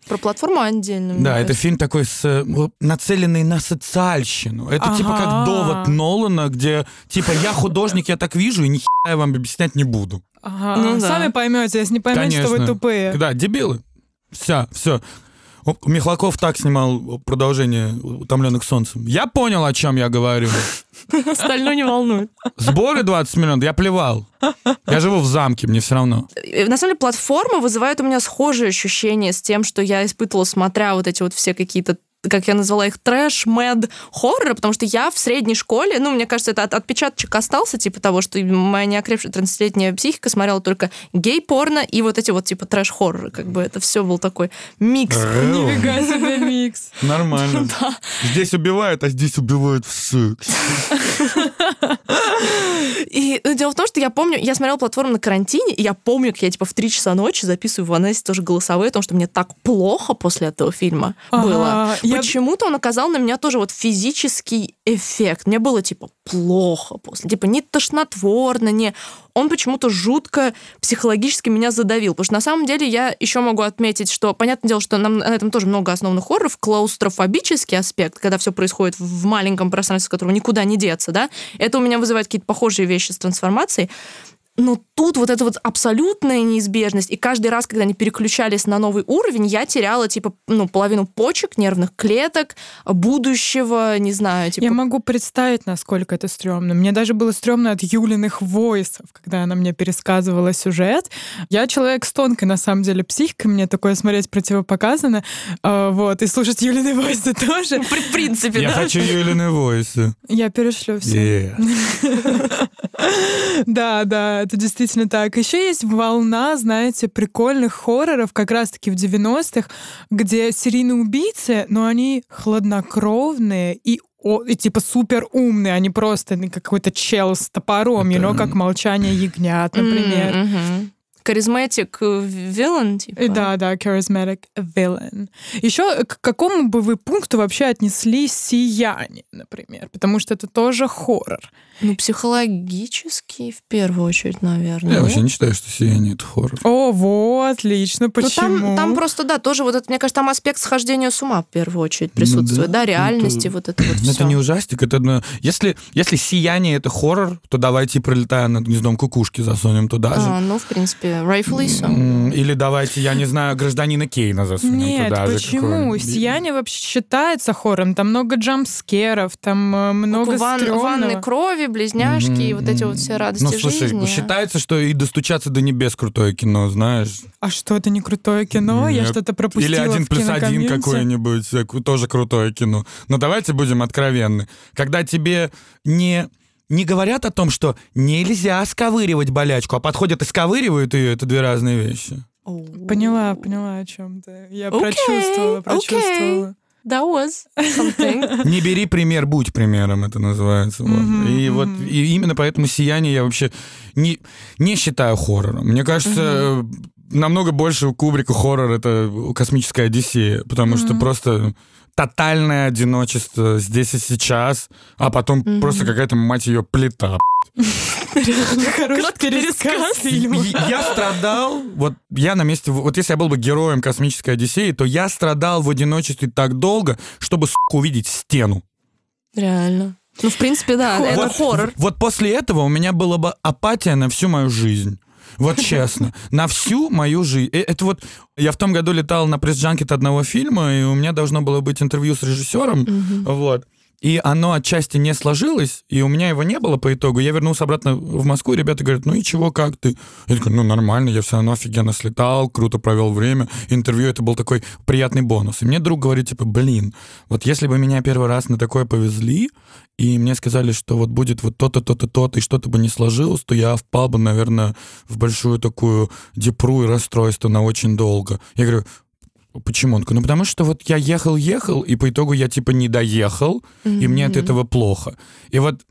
Про платформу отдельно. да, это фильм такой с, э, нацеленный на социальщину. Это типа как Ага. довод Нолана, где типа я художник, я так вижу, и ни я вам объяснять не буду. Ага. Ну да. Сами поймете, если не поймете, что вы Конечно. тупые. Да, дебилы. Все, все. Михлаков так снимал продолжение «Утомленных солнцем». Я понял, о чем я говорю. Остальное не волнует. Сборы 20 минут, я плевал. Я живу в замке, мне все равно. Э, На самом деле, платформа вызывает у меня схожие ощущения с тем, что я испытывала, смотря вот эти вот все какие-то как я назвала их, трэш, мэд, хорроры, потому что я в средней школе, ну, мне кажется, это от, отпечаточек остался, типа того, что моя неокрепшая 30-летняя психика смотрела только гей-порно и вот эти вот, типа, трэш-хорроры. Как бы это все был такой микс. Нифига себе микс. Нормально. Здесь убивают, а здесь убивают в секс. И ну, дело в том, что я помню, я смотрела платформу на карантине, и я помню, как я типа в 3 часа ночи записываю в Анессе тоже голосовые, потому что мне так плохо после этого фильма было. Почему-то он оказал на меня тоже вот физический эффект. Мне было типа плохо после. Типа не тошнотворно, не... Он почему-то жутко психологически меня задавил. Потому что на самом деле я еще могу отметить, что, понятное дело, что нам на этом тоже много основных хорроров, клаустрофобический аспект, когда все происходит в маленьком пространстве, с которого никуда не деться, да, это у меня вызывает какие-то похожие вещи с трансформацией. Но тут вот эта вот абсолютная неизбежность, и каждый раз, когда они переключались на новый уровень, я теряла, типа, ну, половину почек, нервных клеток, будущего, не знаю, типа... Я могу представить, насколько это стрёмно. Мне даже было стрёмно от Юлиных войсов, когда она мне пересказывала сюжет. Я человек с тонкой, на самом деле, психикой, мне такое смотреть противопоказано. А, Вот, и слушать Юлины войсы тоже. В принципе, Я да. хочу Юлины войсы. Я перешлю все. Yeah. Да, да, это действительно так. Еще есть волна, знаете, прикольных хорроров, как раз-таки в 90-х, где серийные убийцы, но они хладнокровные и о- и типа супер умные, они просто ну, какой-то чел с топором, you know, как молчание ягнят, например. Мгм. Charismatic villain, типа. И Да, да, charismatic villain. Еще к какому бы вы пункту вообще отнесли сияние, например? Потому что это тоже хоррор. Ну, психологический, в первую очередь, наверное. Я вообще не считаю, что «Сияние» — это хоррор. О, вот, отлично. Ну, Почему? там, там просто, да, тоже вот это, мне кажется, там аспект схождения с ума в первую очередь присутствует, Ну да, да, реальности, это- вот это вот Ну, все. Это не ужастик, это... одно- Если, если «Сияние» — это хоррор, то давайте, пролетая над гнездом кукушки, засунем туда же. А, ну, в принципе, rightfully so. М, Или давайте, я не знаю, гражданина Кейна засунем Нет, туда же. почему? какой-нибудь. Сияние вообще считается хоррором. Там много джампскеров, там э, много Ван- ванны крови, близняшки и вот эти вот все радости Ну, слушай, жизни. считается, что и «Достучаться до небес» крутое кино, знаешь? А что, это не крутое кино? Я Нет. что-то пропустила Или «Один плюс один» какое-нибудь, э, тоже крутое кино. Но давайте будем откровенны. Когда тебе не не говорят о том, что нельзя сковыривать болячку, а подходят и сковыривают ее, это две разные вещи. Поняла, поняла о чем ты. Я Окей, прочувствовала, прочувствовала. That was something. Не бери пример, будь примером, это называется. вот. Мгм, И вот мгм. и именно поэтому «Сияние» я вообще не, не считаю хоррором. Мне кажется, э, намного больше у Кубрика хоррор — это «Космическая Одиссея», потому что Мгм. просто тотальное одиночество здесь и сейчас, а потом Мгм. просто какая-то, мать ее, плита. Хороший Краткий пересказ фильма. Я страдал, вот я на месте, вот если я был бы героем «Космической Одиссеи», то я страдал в одиночестве так долго, чтобы, сука, увидеть стену. Реально. Ну, в принципе, да, это вот, хоррор. Вот после этого у меня была бы апатия на всю мою жизнь. Вот честно, на всю мою жизнь. Это вот я в том году летал на пресс-джанкет одного фильма, и у меня должно было быть интервью с режиссером, вот. И оно отчасти не сложилось, и у меня его не было по итогу. Я вернулся обратно в Москву, и ребята говорят, ну и чего, как ты? Я такой, ну нормально, я все равно офигенно слетал, круто провел время. Интервью это был такой приятный бонус. И мне друг говорит, типа, блин, вот если бы меня первый раз на такое повезли, и мне сказали, что вот будет вот то-то, то-то, то-то, и что-то бы не сложилось, то я впал бы, наверное, в большую такую депру и расстройство на очень долго. Я говорю, Почему? Он такой, ну потому что вот я ехал-ехал, и по итогу я типа не доехал, и мне от этого плохо. И вот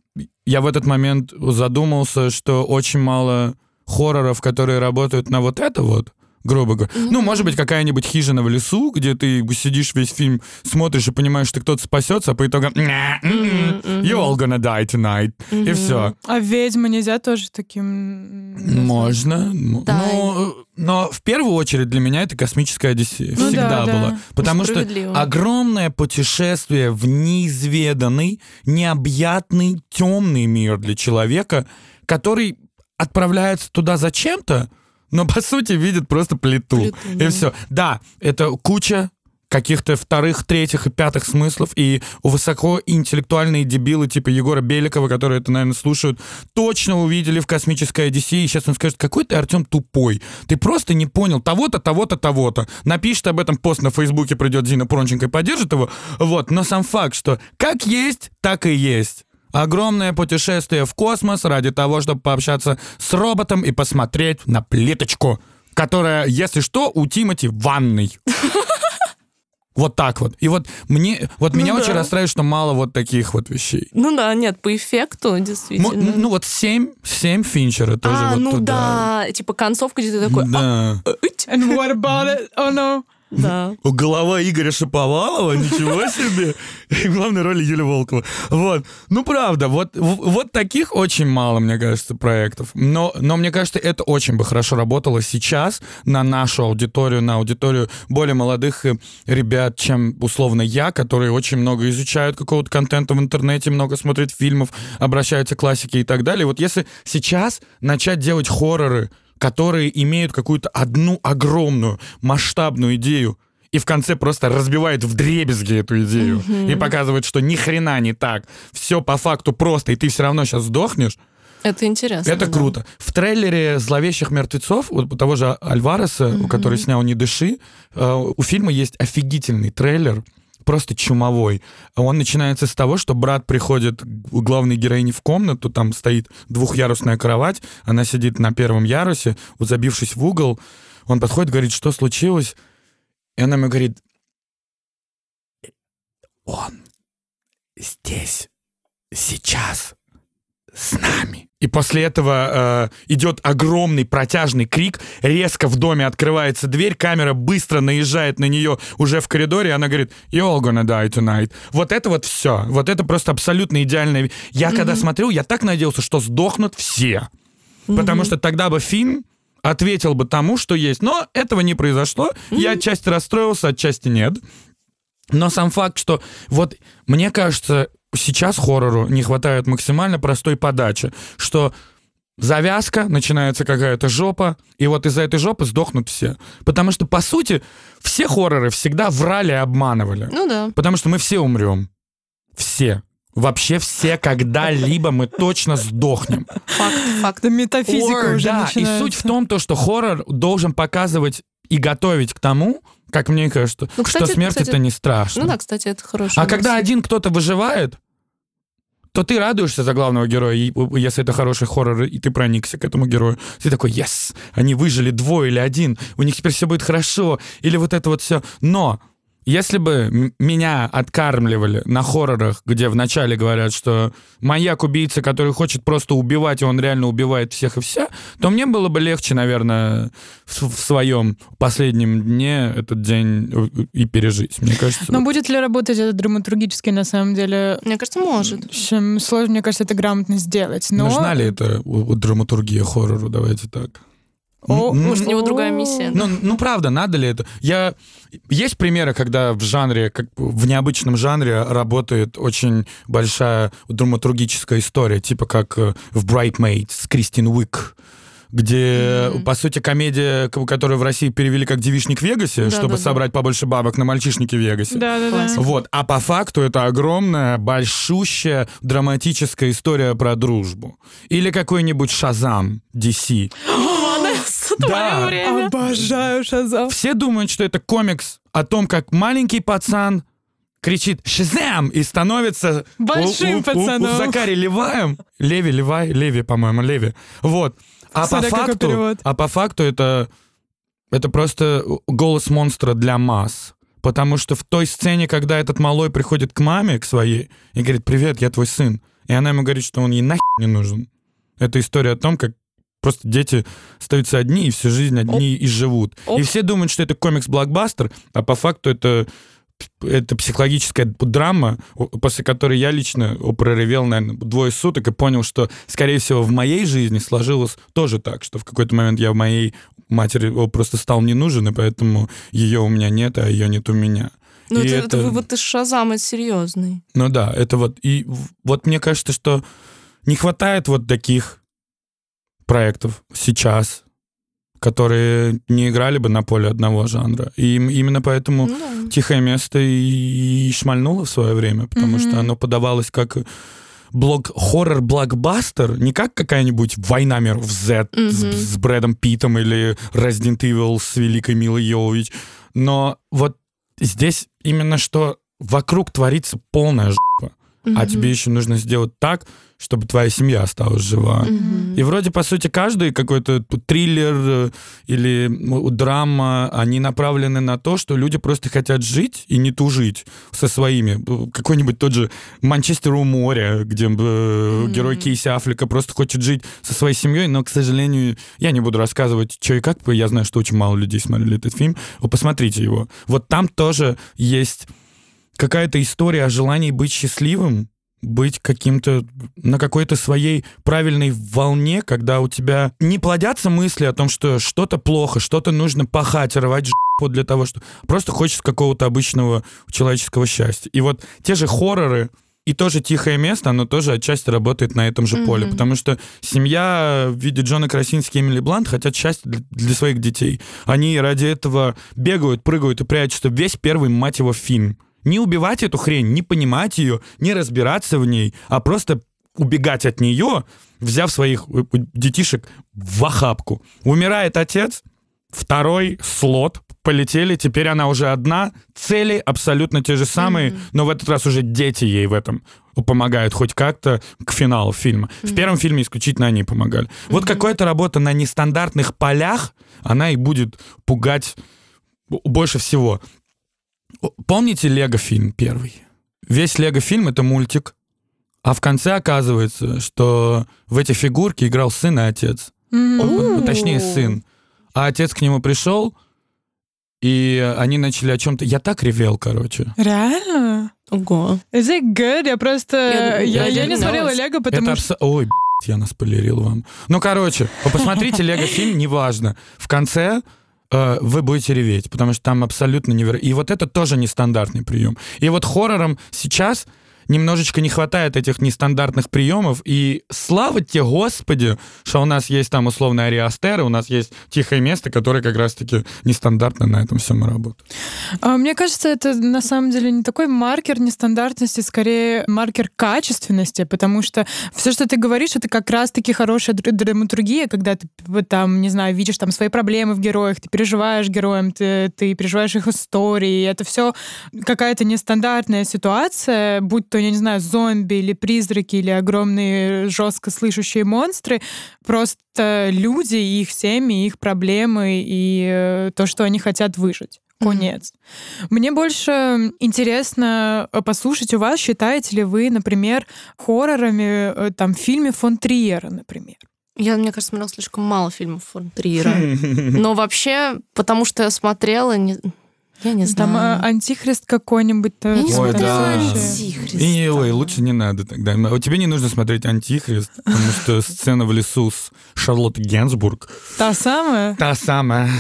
я в этот момент задумался, что очень мало хорроров, которые работают на вот это вот, грубо говоря. Ну Ну, да. может быть, какая-нибудь хижина в лесу, где ты сидишь весь фильм, смотришь и понимаешь, что кто-то спасется, а по итогу «Ня, м-м, Мгм, you all gonna die tonight. И все. А ведьмы нельзя тоже таким... Можно. Да. Но, но в первую очередь для меня это космическая Одиссея. Ну Всегда да, да. была. Потому что огромное путешествие в неизведанный, необъятный, темный мир для человека, который отправляется туда зачем-то, но по сути видит просто плиту. Плиту, И да. все. Да, это куча каких-то вторых, третьих и пятых смыслов, и высокоинтеллектуальные дебилы типа Егора Беликова, которые это, наверное, слушают, точно увидели в «Космической Одиссее», и сейчас он скажет, какой ты, Артем, тупой. Ты просто не понял того-то, того-то, того-то. Напишет об этом пост на Фейсбуке, придет Зина Пронченко и поддержит его. Вот, но сам факт, что как есть, так и есть. Огромное путешествие в космос ради того, чтобы пообщаться с роботом и посмотреть на плиточку, которая, если что, у Тимати в ванной. Вот так вот. И вот мне, вот Ну меня да. очень расстраивает, что мало вот таких вот вещей. Ну да, нет, по эффекту, М- действительно. ну вот семь, семь Финчера тоже а, вот ну туда. да, типа концовка, где ты такой, Да. «А, ыть». And what about it? Oh no. Да. Голова Игоря Шаповалова, ничего себе. И главной роли Юля Волкова. Вот. Ну, правда, вот, вот таких очень мало, мне кажется, проектов. Но, но мне кажется, это очень бы хорошо работало сейчас на нашу аудиторию, на аудиторию более молодых э, ребят, чем, условно, я, которые очень много изучают какого-то контента в интернете, много смотрят фильмов, обращаются к классике и так далее. Вот если сейчас начать делать хорроры, которые имеют какую-то одну огромную масштабную идею, и в конце просто разбивает в дребезги эту идею и показывает, что ни хрена не так, все по факту просто, и ты все равно сейчас сдохнешь, Это интересно. это да. круто. В трейлере «Зловещих мертвецов» у того же Альвареса, у который снял «Не дыши», э, у фильма есть офигительный трейлер, просто чумовой. Он начинается с того, что брат приходит у главной героини в комнату, там стоит двухъярусная кровать, она сидит на первом ярусе, вот забившись в угол, он подходит, говорит, что случилось, и она ему говорит, он здесь, сейчас, с нами. И после этого э, идет огромный протяжный крик, резко в доме открывается дверь, камера быстро наезжает на нее уже в коридоре, и она говорит, you all gonna die tonight. Вот это вот все. Вот это просто абсолютно идеальное. Я когда смотрел, я так надеялся, что сдохнут все. Потому что тогда бы фильм ответил бы тому, что есть. Но этого не произошло. Я отчасти расстроился, отчасти нет. Но сам факт, что вот мне кажется, сейчас хоррору не хватает максимально простой подачи, что завязка, начинается какая-то жопа, и вот из-за этой жопы сдохнут все. Потому что, по сути, все хорроры всегда врали и обманывали. Ну да. Потому что мы все умрем. Все. Вообще все когда-либо мы точно сдохнем. Факт, факт. Это метафизика уже Да, и начинается. суть в том, то, что хоррор должен показывать и готовить к тому, как мне кажется, Ну, кстати, что смерть кстати, это не страшно. Ну да, кстати, это хорошая а когда мысль. один кто-то выживает, то ты радуешься за главного героя, если это хороший хоррор, и ты проникся к этому герою. Ты такой, yes, они выжили двое или один, у них теперь все будет хорошо, или вот это вот все. Но если бы меня откармливали на хоррорах, где вначале говорят, что маньяк-убийца, который хочет просто убивать, и он реально убивает всех и вся, то мне было бы легче, наверное, в, в своем последнем дне этот день и пережить. Мне кажется, Но будет ли работать это драматургически на самом деле? Мне кажется, может. Чем сложно, мне кажется, это грамотно сделать. Но... Нужна ли это драматургия хоррору, давайте так. О, Может, у него другая миссия. Ну, ну, правда, надо ли это? Я... Есть примеры, когда в жанре, как в необычном жанре работает очень большая драматургическая история, типа как э, в Bridesmaids с Кристин Уик, где, Мгм. по сути, комедия, которую в России перевели как «Девичник в Вегасе», Да, чтобы да, да. собрать побольше бабок на «Мальчишнике в Вегасе». Да, да, да. Вот, а по факту это огромная, большущая драматическая история про дружбу. Или какой-нибудь Шазам DC. Ванесса, Да. твое время. Обожаю Шазам. Все думают, что это комикс о том, как маленький пацан кричит «Шазам!» и становится Большим у, у- у- пацаном. У, Закари Леваем. Леви, Левай, Леви, по-моему, Леви. Вот. А по, Смотря факту, а по факту это, это просто голос монстра для масс. Потому что в той сцене, когда этот малой приходит к маме, к своей, и говорит, привет, я твой сын. И она ему говорит, что он ей нахер не нужен. Это история о том, как просто дети остаются одни и всю жизнь одни и живут. Оп. И все думают, что это комикс-блокбастер, а по факту это это психологическая драма, после которой я лично проревел, наверное, двое суток и понял, что, скорее всего, в моей жизни сложилось тоже так, что в какой-то момент я в моей матери просто стал не нужен, и поэтому ее у меня нет, а ее нет у меня. Ну, это, это это- вывод из Шазама серьезный. Ну да, это вот... И вот мне кажется, что не хватает вот таких проектов сейчас, которые не играли бы на поле одного жанра. И именно поэтому ну, да. «Тихое место» и, шмальнуло в свое время, потому mm-hmm. что оно подавалось как блок хоррор-блокбастер, не как какая-нибудь «Война миров Z» mm-hmm. с, с Брэдом Питом или «Resident Evil» с Великой Милой Йовович, но вот здесь именно что вокруг творится полная жопа, mm-hmm. а тебе еще нужно сделать так, чтобы твоя семья осталась жива. Mm-hmm. И вроде, по сути, каждый какой-то триллер э, или драма, они направлены на то, что люди просто хотят жить и не тужить со своими. Какой-нибудь тот же «Манчестер у моря», где mm-hmm. герой Кейси Аффлека просто хочет жить со своей семьей, но, к сожалению, я не буду рассказывать, что и как, я знаю, что очень мало людей смотрели этот фильм. Вы посмотрите его. Вот там тоже есть какая-то история о желании быть счастливым, быть каким-то на какой-то своей правильной волне, когда у тебя не плодятся мысли о том, что что-то плохо, что-то нужно пахать, рвать жопу для того, что просто хочется какого-то обычного человеческого счастья. И вот те же хорроры, и тоже тихое место, оно тоже отчасти работает на этом же mm-hmm. поле, потому что семья в виде Джона Красински и Эмили Блант хотят счастья для, для своих детей. Они ради этого бегают, прыгают и прячутся весь первый, мать его, фильм. Не убивать эту хрень, не понимать ее, не разбираться в ней, а просто убегать от нее, взяв своих э, детишек в охапку. Умирает отец, второй слот, полетели, теперь она уже одна, цели абсолютно те же самые, mm-hmm. но в этот раз уже дети ей в этом помогают хоть как-то к финалу фильма. Mm-hmm. В первом фильме исключительно они помогали. Mm-hmm. Вот какая-то работа на нестандартных полях, она и будет пугать больше всего. Помните Лего-фильм первый? Весь Лего-фильм — это мультик, а в конце оказывается, что в эти фигурки играл сын и отец. Mm-hmm. Точнее, сын. А отец к нему пришел, и они начали о чем-то... Я так ревел, короче. Реально? Ого. Is it good? Я просто... Я, я, я, я не смотрела Лего, потому это что... Абс... Ой, я наспойлерил вам. Ну, короче, посмотрите Лего-фильм, неважно. В конце вы будете реветь, потому что там абсолютно невероятно. И вот это тоже нестандартный прием. И вот хоррором сейчас немножечко не хватает этих нестандартных приемов, и слава тебе, Господи, что у нас есть там условно Ариастеры, у нас есть тихое место, которое как раз-таки нестандартно на этом всем и работает. А, мне кажется, это на самом деле не такой маркер нестандартности, скорее маркер качественности, потому что все, что ты говоришь, это как раз-таки хорошая драматургия, когда ты там, не знаю, видишь там свои проблемы в героях, ты переживаешь героям, ты, ты переживаешь их истории, это все какая-то нестандартная ситуация, будь то, я не знаю, зомби или призраки или огромные жестко слышащие монстры, просто люди, их семьи, их проблемы и э, то, что они хотят выжить. Конец. Mm-hmm. Мне больше интересно э, послушать у вас, считаете ли вы, например, хоррорами э, там в фильме фон Триера, например? Я, мне кажется, смотрела слишком мало фильмов фон Триера. Но вообще, потому что я смотрела, не, я не знаю. Там а, антихрист какой-нибудь. Я не ой, да. антихрист. И, ой, лучше не надо тогда. Тебе не нужно смотреть антихрист, потому что сцена в лесу с Шарлоттой Генсбург. Та самая? Та самая.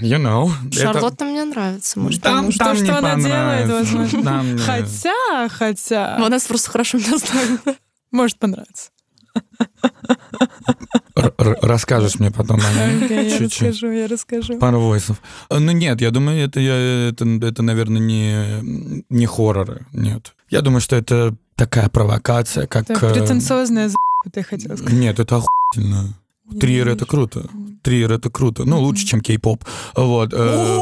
You know. Шарлотта это... мне нравится. Может, там, что, там что не она делает, возможно. Там хотя, хотя. У нас просто хорошо меня знает. Может понравиться. Расскажешь мне потом о ней. Я расскажу, я расскажу. Пару войсов. Ну нет, я думаю, это, я, это, это наверное, не, не хорроры, нет. Я думаю, что это такая провокация, как... Это претенциозная за***, ты хотел сказать. Нет, это охуительно. Триер — это круто. Триер — это круто. Ну, лучше, чем кей-поп. Вот. Э,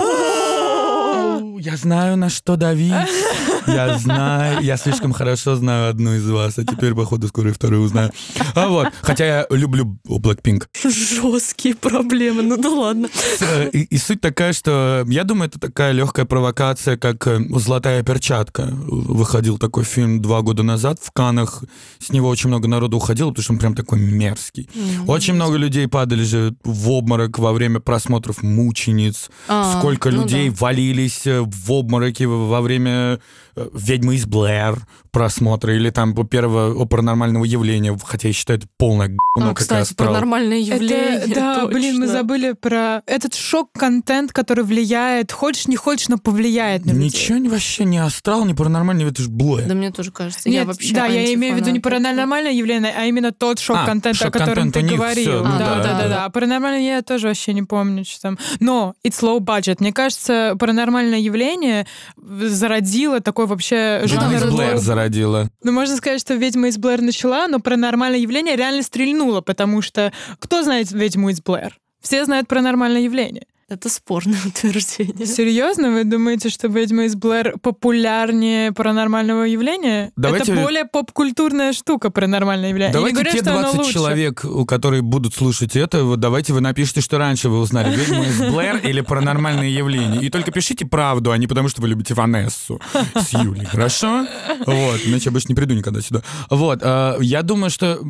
я знаю, на что давить. Я знаю, я слишком хорошо знаю одну из вас, а теперь, походу, скоро и вторую узнаю. А вот, хотя я люблю Blackpink. Жесткие проблемы, ну да ладно. Э, и, и суть такая, что я думаю, это такая легкая провокация, как э, «Золотая перчатка». Выходил такой фильм два года назад в Канах. С него очень много народу уходило, потому что он прям такой мерзкий. Mm-hmm. Очень много людей падали же в обморок во время просмотров «Мучениц». А, Сколько ну людей да. валились в обмороки во время э, «Ведьмы из Блэр» просмотра, или там первого паранормального явления, хотя я считаю, это полное говно, а, кстати, паранормальное явление. Это, да, точно. блин, мы забыли про этот шок-контент, который влияет, хочешь не хочешь, но повлияет на людей. Ничего вообще не астрал, не паранормальный, это же Блэр. Да мне тоже кажется. Нет, я вообще да, я имею в виду не паранормальное явление, а именно тот шок-контент, а, о котором ты говорил. Все, ну, да, да, да, да, да. А паранормальное я тоже вообще не помню, что там. Но it's low budget. Мне кажется, паранормальное явление зародило такой вообще жанр. Ведьма из Блэр зародила. Ну, можно сказать, что «Ведьма из Блэр» начала, но паранормальное явление реально стрельнуло, потому что кто знает «Ведьму из Блэр»? Все знают паранормальное явление. Это спорное утверждение. Серьезно? Вы думаете, что «Ведьма из Блэр» популярнее паранормального явления? Давайте... Это более поп-культурная штука, паранормальное явление. Давайте говорю, те 20 человек, которые будут слушать это, вот давайте вы напишите, что раньше вы узнали, «Ведьма из Блэр» или «Паранормальное явление». И только пишите правду, а не потому, что вы любите Ванессу с Юлей, хорошо? Вот, иначе я больше не приду никогда сюда. Вот, э, я думаю, что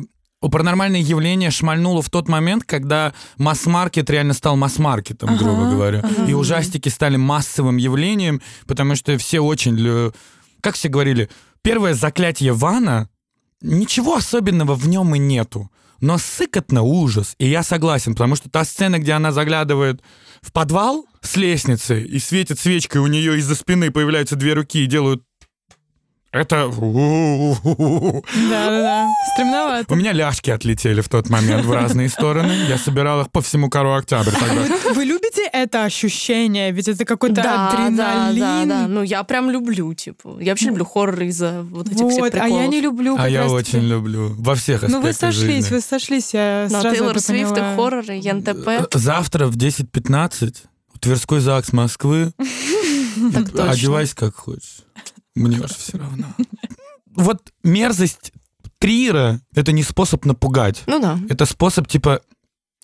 Паранормальное явление шмальнуло в тот момент, когда масс-маркет реально стал масс-маркетом, ага, грубо говоря. Ага. И ужастики стали массовым явлением, потому что все очень... Как все говорили, первое заклятие Вана, ничего особенного в нем и нету. Но сыкотно ужас. И я согласен, потому что та сцена, где она заглядывает в подвал с лестницы и светит свечкой, у нее из-за спины появляются две руки и делают это... Да-да-да, стремновато. У меня ляжки отлетели в тот момент в разные стороны. Я собирал их по всему кору октябрь тогда. Вы, вы любите это ощущение? Ведь это какой-то да, адреналин. Да, да, да. Ну, я прям люблю, типа. Я вообще люблю хоррор из-за вот этих вот, всех приколов. А я не люблю. А я очень люблю. Во всех аспектах Ну, вы сошлись, жизни. вы сошлись, я Но сразу Тейлор это Свифт поняла. и хоррор, и НТП. Завтра в 10.15 Тверской ЗАГС Москвы. Одевайся как хочешь. Мне уже все равно вот мерзость Триера — это не способ напугать. Ну да. Это способ, типа,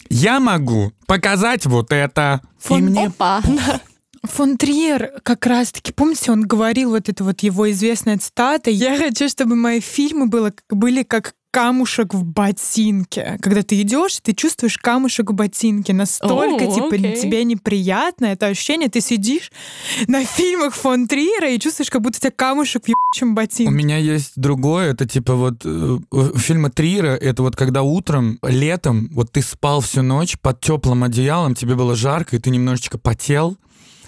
я могу показать вот это, Фон... и мне... Опа. Фон Триер как раз-таки, помните, он говорил вот это вот его известная цитата «Я хочу, чтобы мои фильмы было, были как камушек в ботинке. Когда ты идешь, ты чувствуешь камушек в ботинке. Настолько О, типа окей. тебе неприятно это ощущение. Ты сидишь на фильмах фон Триера и чувствуешь, как будто у тебя камушек в ебучем У ботинке. меня есть другое, это типа вот э, фильма Триера, это вот когда утром, летом, вот ты спал всю ночь под теплым одеялом, тебе было жарко, и ты немножечко потел,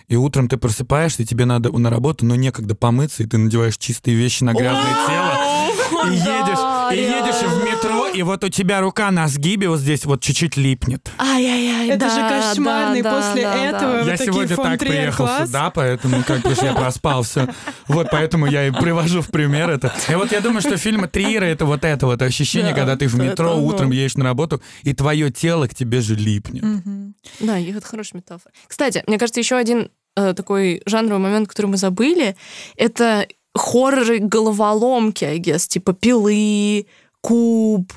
и утром ты просыпаешься, и тебе надо на работу, но некогда помыться, и ты надеваешь чистые вещи на грязное тело, и едешь, и едешь в метро, и вот у тебя рука на сгибе вот здесь вот чуть-чуть липнет. Ай-яй-яй, Это да, же кошмарный да, после да, да. этого. Я такие сегодня фон так Триер приехал класс. сюда, поэтому как бы я проспал все. Вот поэтому я и привожу в пример это. И вот я думаю, что фильм Триера это вот это вот ощущение, Да, когда ты в метро утром едешь на работу, и твое тело к тебе же липнет. Да, это хорошая метафора. Кстати, мне кажется, еще один э, такой жанровый момент, который мы забыли, это хорроры-головоломки, I guess, типа «Пилы», «Куб»,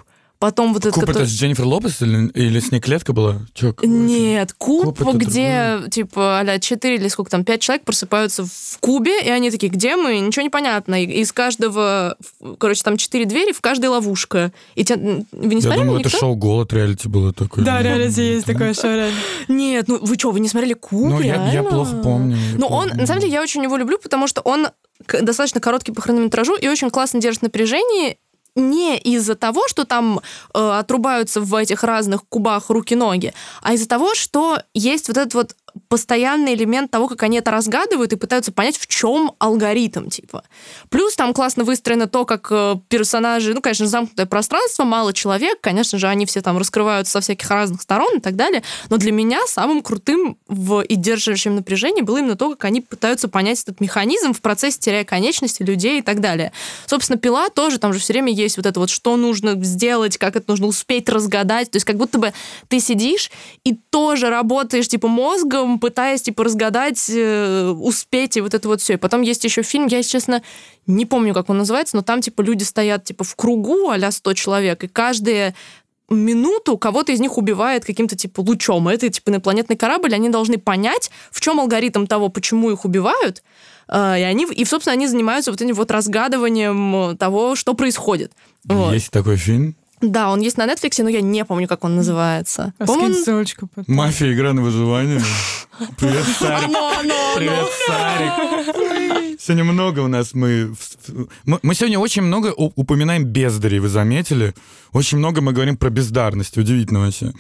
потом вот это... Куб это который- с Дженнифер Лопес или, или с ней клетка была? Чё, Нет, куб, Куб это где, типа, а 4 или сколько там, 5 человек просыпаются в кубе, и они такие, где мы? Ничего не понятно. И из каждого, короче, там 4 двери, в каждой ловушка. И те, вы не Я смотрели думал, никто? это шоу «Голод» реалити было такое. Да, реально есть такое шоу. реально. Нет, ну вы что, вы не смотрели куб? Ну, я, я плохо помню. Ну, он, на самом деле, я очень его люблю, потому что он достаточно короткий по хронометражу и очень классно держит напряжение не из-за того, что там э, отрубаются в этих разных кубах руки-ноги, а из-за того, что есть вот этот вот постоянный элемент того, как они это разгадывают и пытаются понять, в чем алгоритм, типа. Плюс там классно выстроено то, как э, персонажи, ну, конечно, замкнутое пространство, мало человек, конечно же, они все там раскрываются со всяких разных сторон и так далее, но для меня самым крутым в и держащим напряжении было именно то, как они пытаются понять этот механизм в процессе теряя конечности людей и так далее. Собственно, пила тоже, там же все время есть вот это вот, что нужно сделать, как это нужно успеть разгадать. То есть как будто бы ты сидишь и тоже работаешь, типа, мозгом, пытаясь, типа, разгадать, э, успеть и вот это вот все. И потом есть еще фильм, я, если честно, не помню, как он называется, но там, типа, люди стоят, типа, в кругу а 100 человек, и каждые минуту кого-то из них убивает каким-то типа лучом. Это типа инопланетный корабль, они должны понять, в чем алгоритм того, почему их убивают, э, и они, и, собственно, они занимаются вот этим вот разгадыванием того, что происходит. Вот. Есть такой фильм? Да, он есть на Netflix, но я не помню, как он называется. А По-моему, он- ссылочку потом. Мафия, игра на выживание. Привет, Сарик. Оно, оно, Привет, оно. Сарик. Сегодня много у нас мы... Мы сегодня очень много упоминаем бездарей, вы заметили? Очень много мы говорим про бездарность. Удивительно вообще.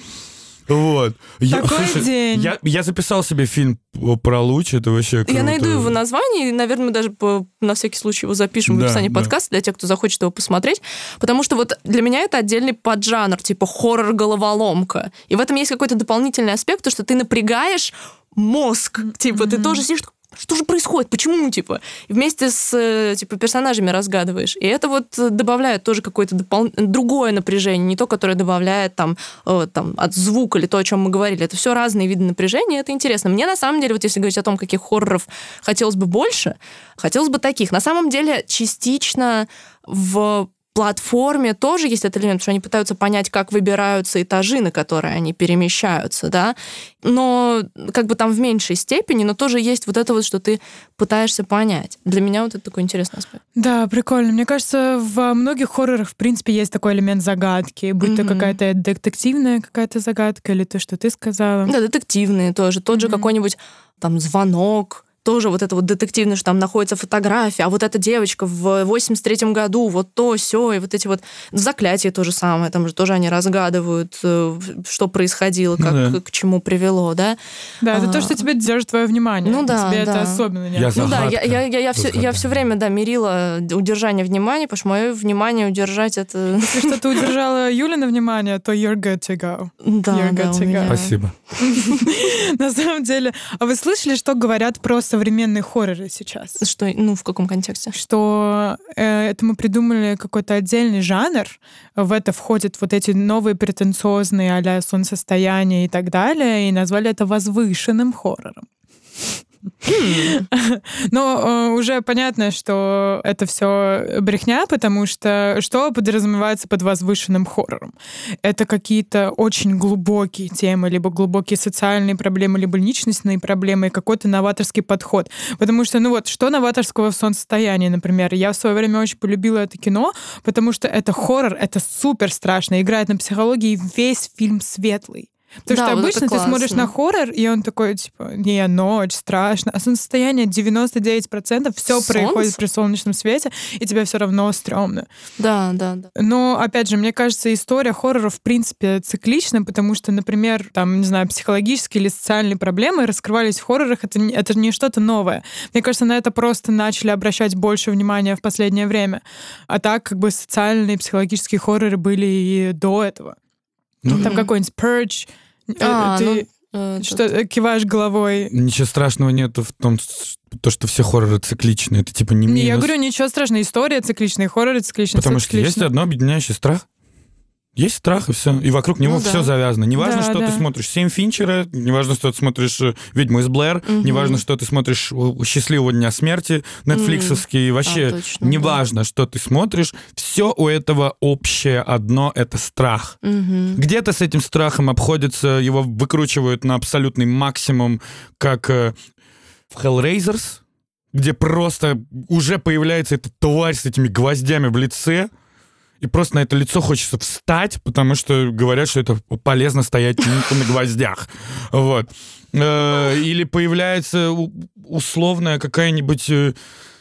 Вот. Я, Такой день. Я, я записал себе фильм про луч, это вообще круто. Я найду его название, и, наверное, мы даже по- на всякий случай его запишем в Да, описании да. подкаста для тех, кто захочет его посмотреть. Потому что вот для меня это отдельный поджанр, типа хоррор-головоломка. И в этом есть какой-то дополнительный аспект, то, что ты напрягаешь мозг. Типа, ты тоже сидишь, что же происходит, почему, типа, и вместе с, э, типа, персонажами разгадываешь. И это вот э, добавляет тоже какое-то допол- другое напряжение, не то, которое добавляет там, э, там от звука или то, о чем мы говорили. Это все разные виды напряжения, это интересно. Мне на самом деле, вот если говорить о том, каких хорроров хотелось бы больше, хотелось бы таких. На самом деле, частично в платформе тоже есть этот элемент, что они пытаются понять, как выбираются этажи, на которые они перемещаются, да, но как бы там в меньшей степени, но тоже есть вот это вот, что ты пытаешься понять. Для меня вот это такой интересный аспект. Да, прикольно. Мне кажется, во многих хоррорах, в принципе, есть такой элемент загадки, будь то Мгм. какая-то детективная какая-то загадка или то, что ты сказала. Да, детективные тоже. Тот же Мгм. какой-нибудь там звонок, тоже вот это вот детективное, что там находится фотография, а вот эта девочка в 83-м году, вот то, все, и вот эти вот заклятия то же самое, там же тоже они разгадывают, э, что происходило, Ну как, да. к чему привело, да. Да, это А. то, что тебе держит твое внимание. Ну да, Тебе это да. особенно не Я Ну да, я, я, я, я, все, я все время, да, мерила удержание внимания, потому что мое внимание удержать это... Если что ты удержала Юли на внимание, то you're good to go. Да, You're да, good to go. меня- Спасибо. На самом деле. А вы слышали, что говорят про современные хорроры сейчас? Что, ну, в каком контексте? Что э, это мы придумали какой-то отдельный жанр. В это входят вот эти новые претенциозные а-ля солнцестояние и так далее. И назвали это возвышенным хоррором. Но э, уже понятно, что это все брехня, потому что что подразумевается под возвышенным хоррором? Это какие-то очень глубокие темы, либо глубокие социальные проблемы, либо личностные проблемы, какой-то новаторский подход. Потому что, ну вот, что новаторского в солнцестоянии, например? Я в свое время очень полюбила это кино, потому что это хоррор, это супер страшно, играет на психологии, весь фильм светлый. Потому Да, что вот обычно ты смотришь на хоррор, и он такой, типа, не, ночь, страшно. А солнцестояние 99% все Солнце? происходит при солнечном свете, и тебе все равно стрёмно. Да, да, да. Но, опять же, мне кажется, история хоррора, в принципе, циклична, потому что, например, там, не знаю, психологические или социальные проблемы раскрывались в хоррорах, это, не- это не что-то новое. Мне кажется, на это просто начали обращать больше внимания в последнее время. А так, как бы, социальные, психологические хорроры были и до этого. Ну, Там какой-нибудь Purge, А, ты ну, э, что, тут- э, киваешь головой. Ничего страшного нету в том, то, что все хорроры цикличные. Это типа не Не, я минус. говорю, ничего страшного, история цикличная, хорроры цикличные, Потому что есть циклично. одно объединяющий страх. Есть страх, и все. И вокруг него Ну да. все завязано. Неважно, Да, что да. ты смотришь «Семь Финчера», неважно, что ты смотришь э, «Ведьму из Блэр», Мгм. неважно, что ты смотришь «Счастливого дня смерти», нетфликсовский, вообще А, точно, неважно, что ты смотришь, все у этого общее одно — это страх. Мгм. Где-то с этим страхом обходятся, его выкручивают на абсолютный максимум, как э, в Hellraisers, где просто уже появляется эта тварь с этими гвоздями в лице, и просто на это лицо хочется встать, потому что говорят, что это полезно стоять на на гвоздях. Вот. Э, Или появляется условная какая-нибудь э,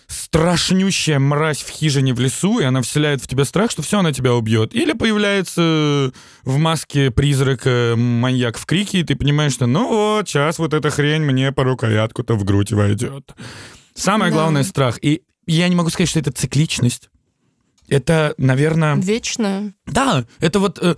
страшнющая мразь в хижине в лесу, и она вселяет в тебя страх, что все, она тебя убьет. Или появляется в маске призрака маньяк в крике, и ты понимаешь, что ну вот, сейчас вот эта хрень мне по рукоятку-то в грудь войдет. Самое Да. главное — страх. И я не могу сказать, что это цикличность. Это, наверное... Вечная. Да, это вот... э,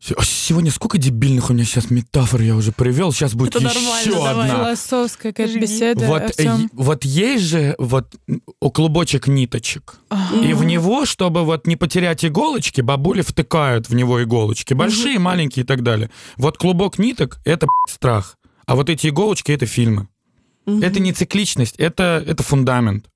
сегодня сколько дебильных у меня сейчас метафор я уже привел, сейчас будет Это еще нормально, давай. одна. Философская какая-то беседа Вот, э, вот есть же вот о, клубочек ниточек. И в него, чтобы вот не потерять иголочки, бабули втыкают в него иголочки. Большие, маленькие и так далее. Вот клубок ниток — это страх. А вот эти иголочки — это фильмы. Это не цикличность, это, это фундамент.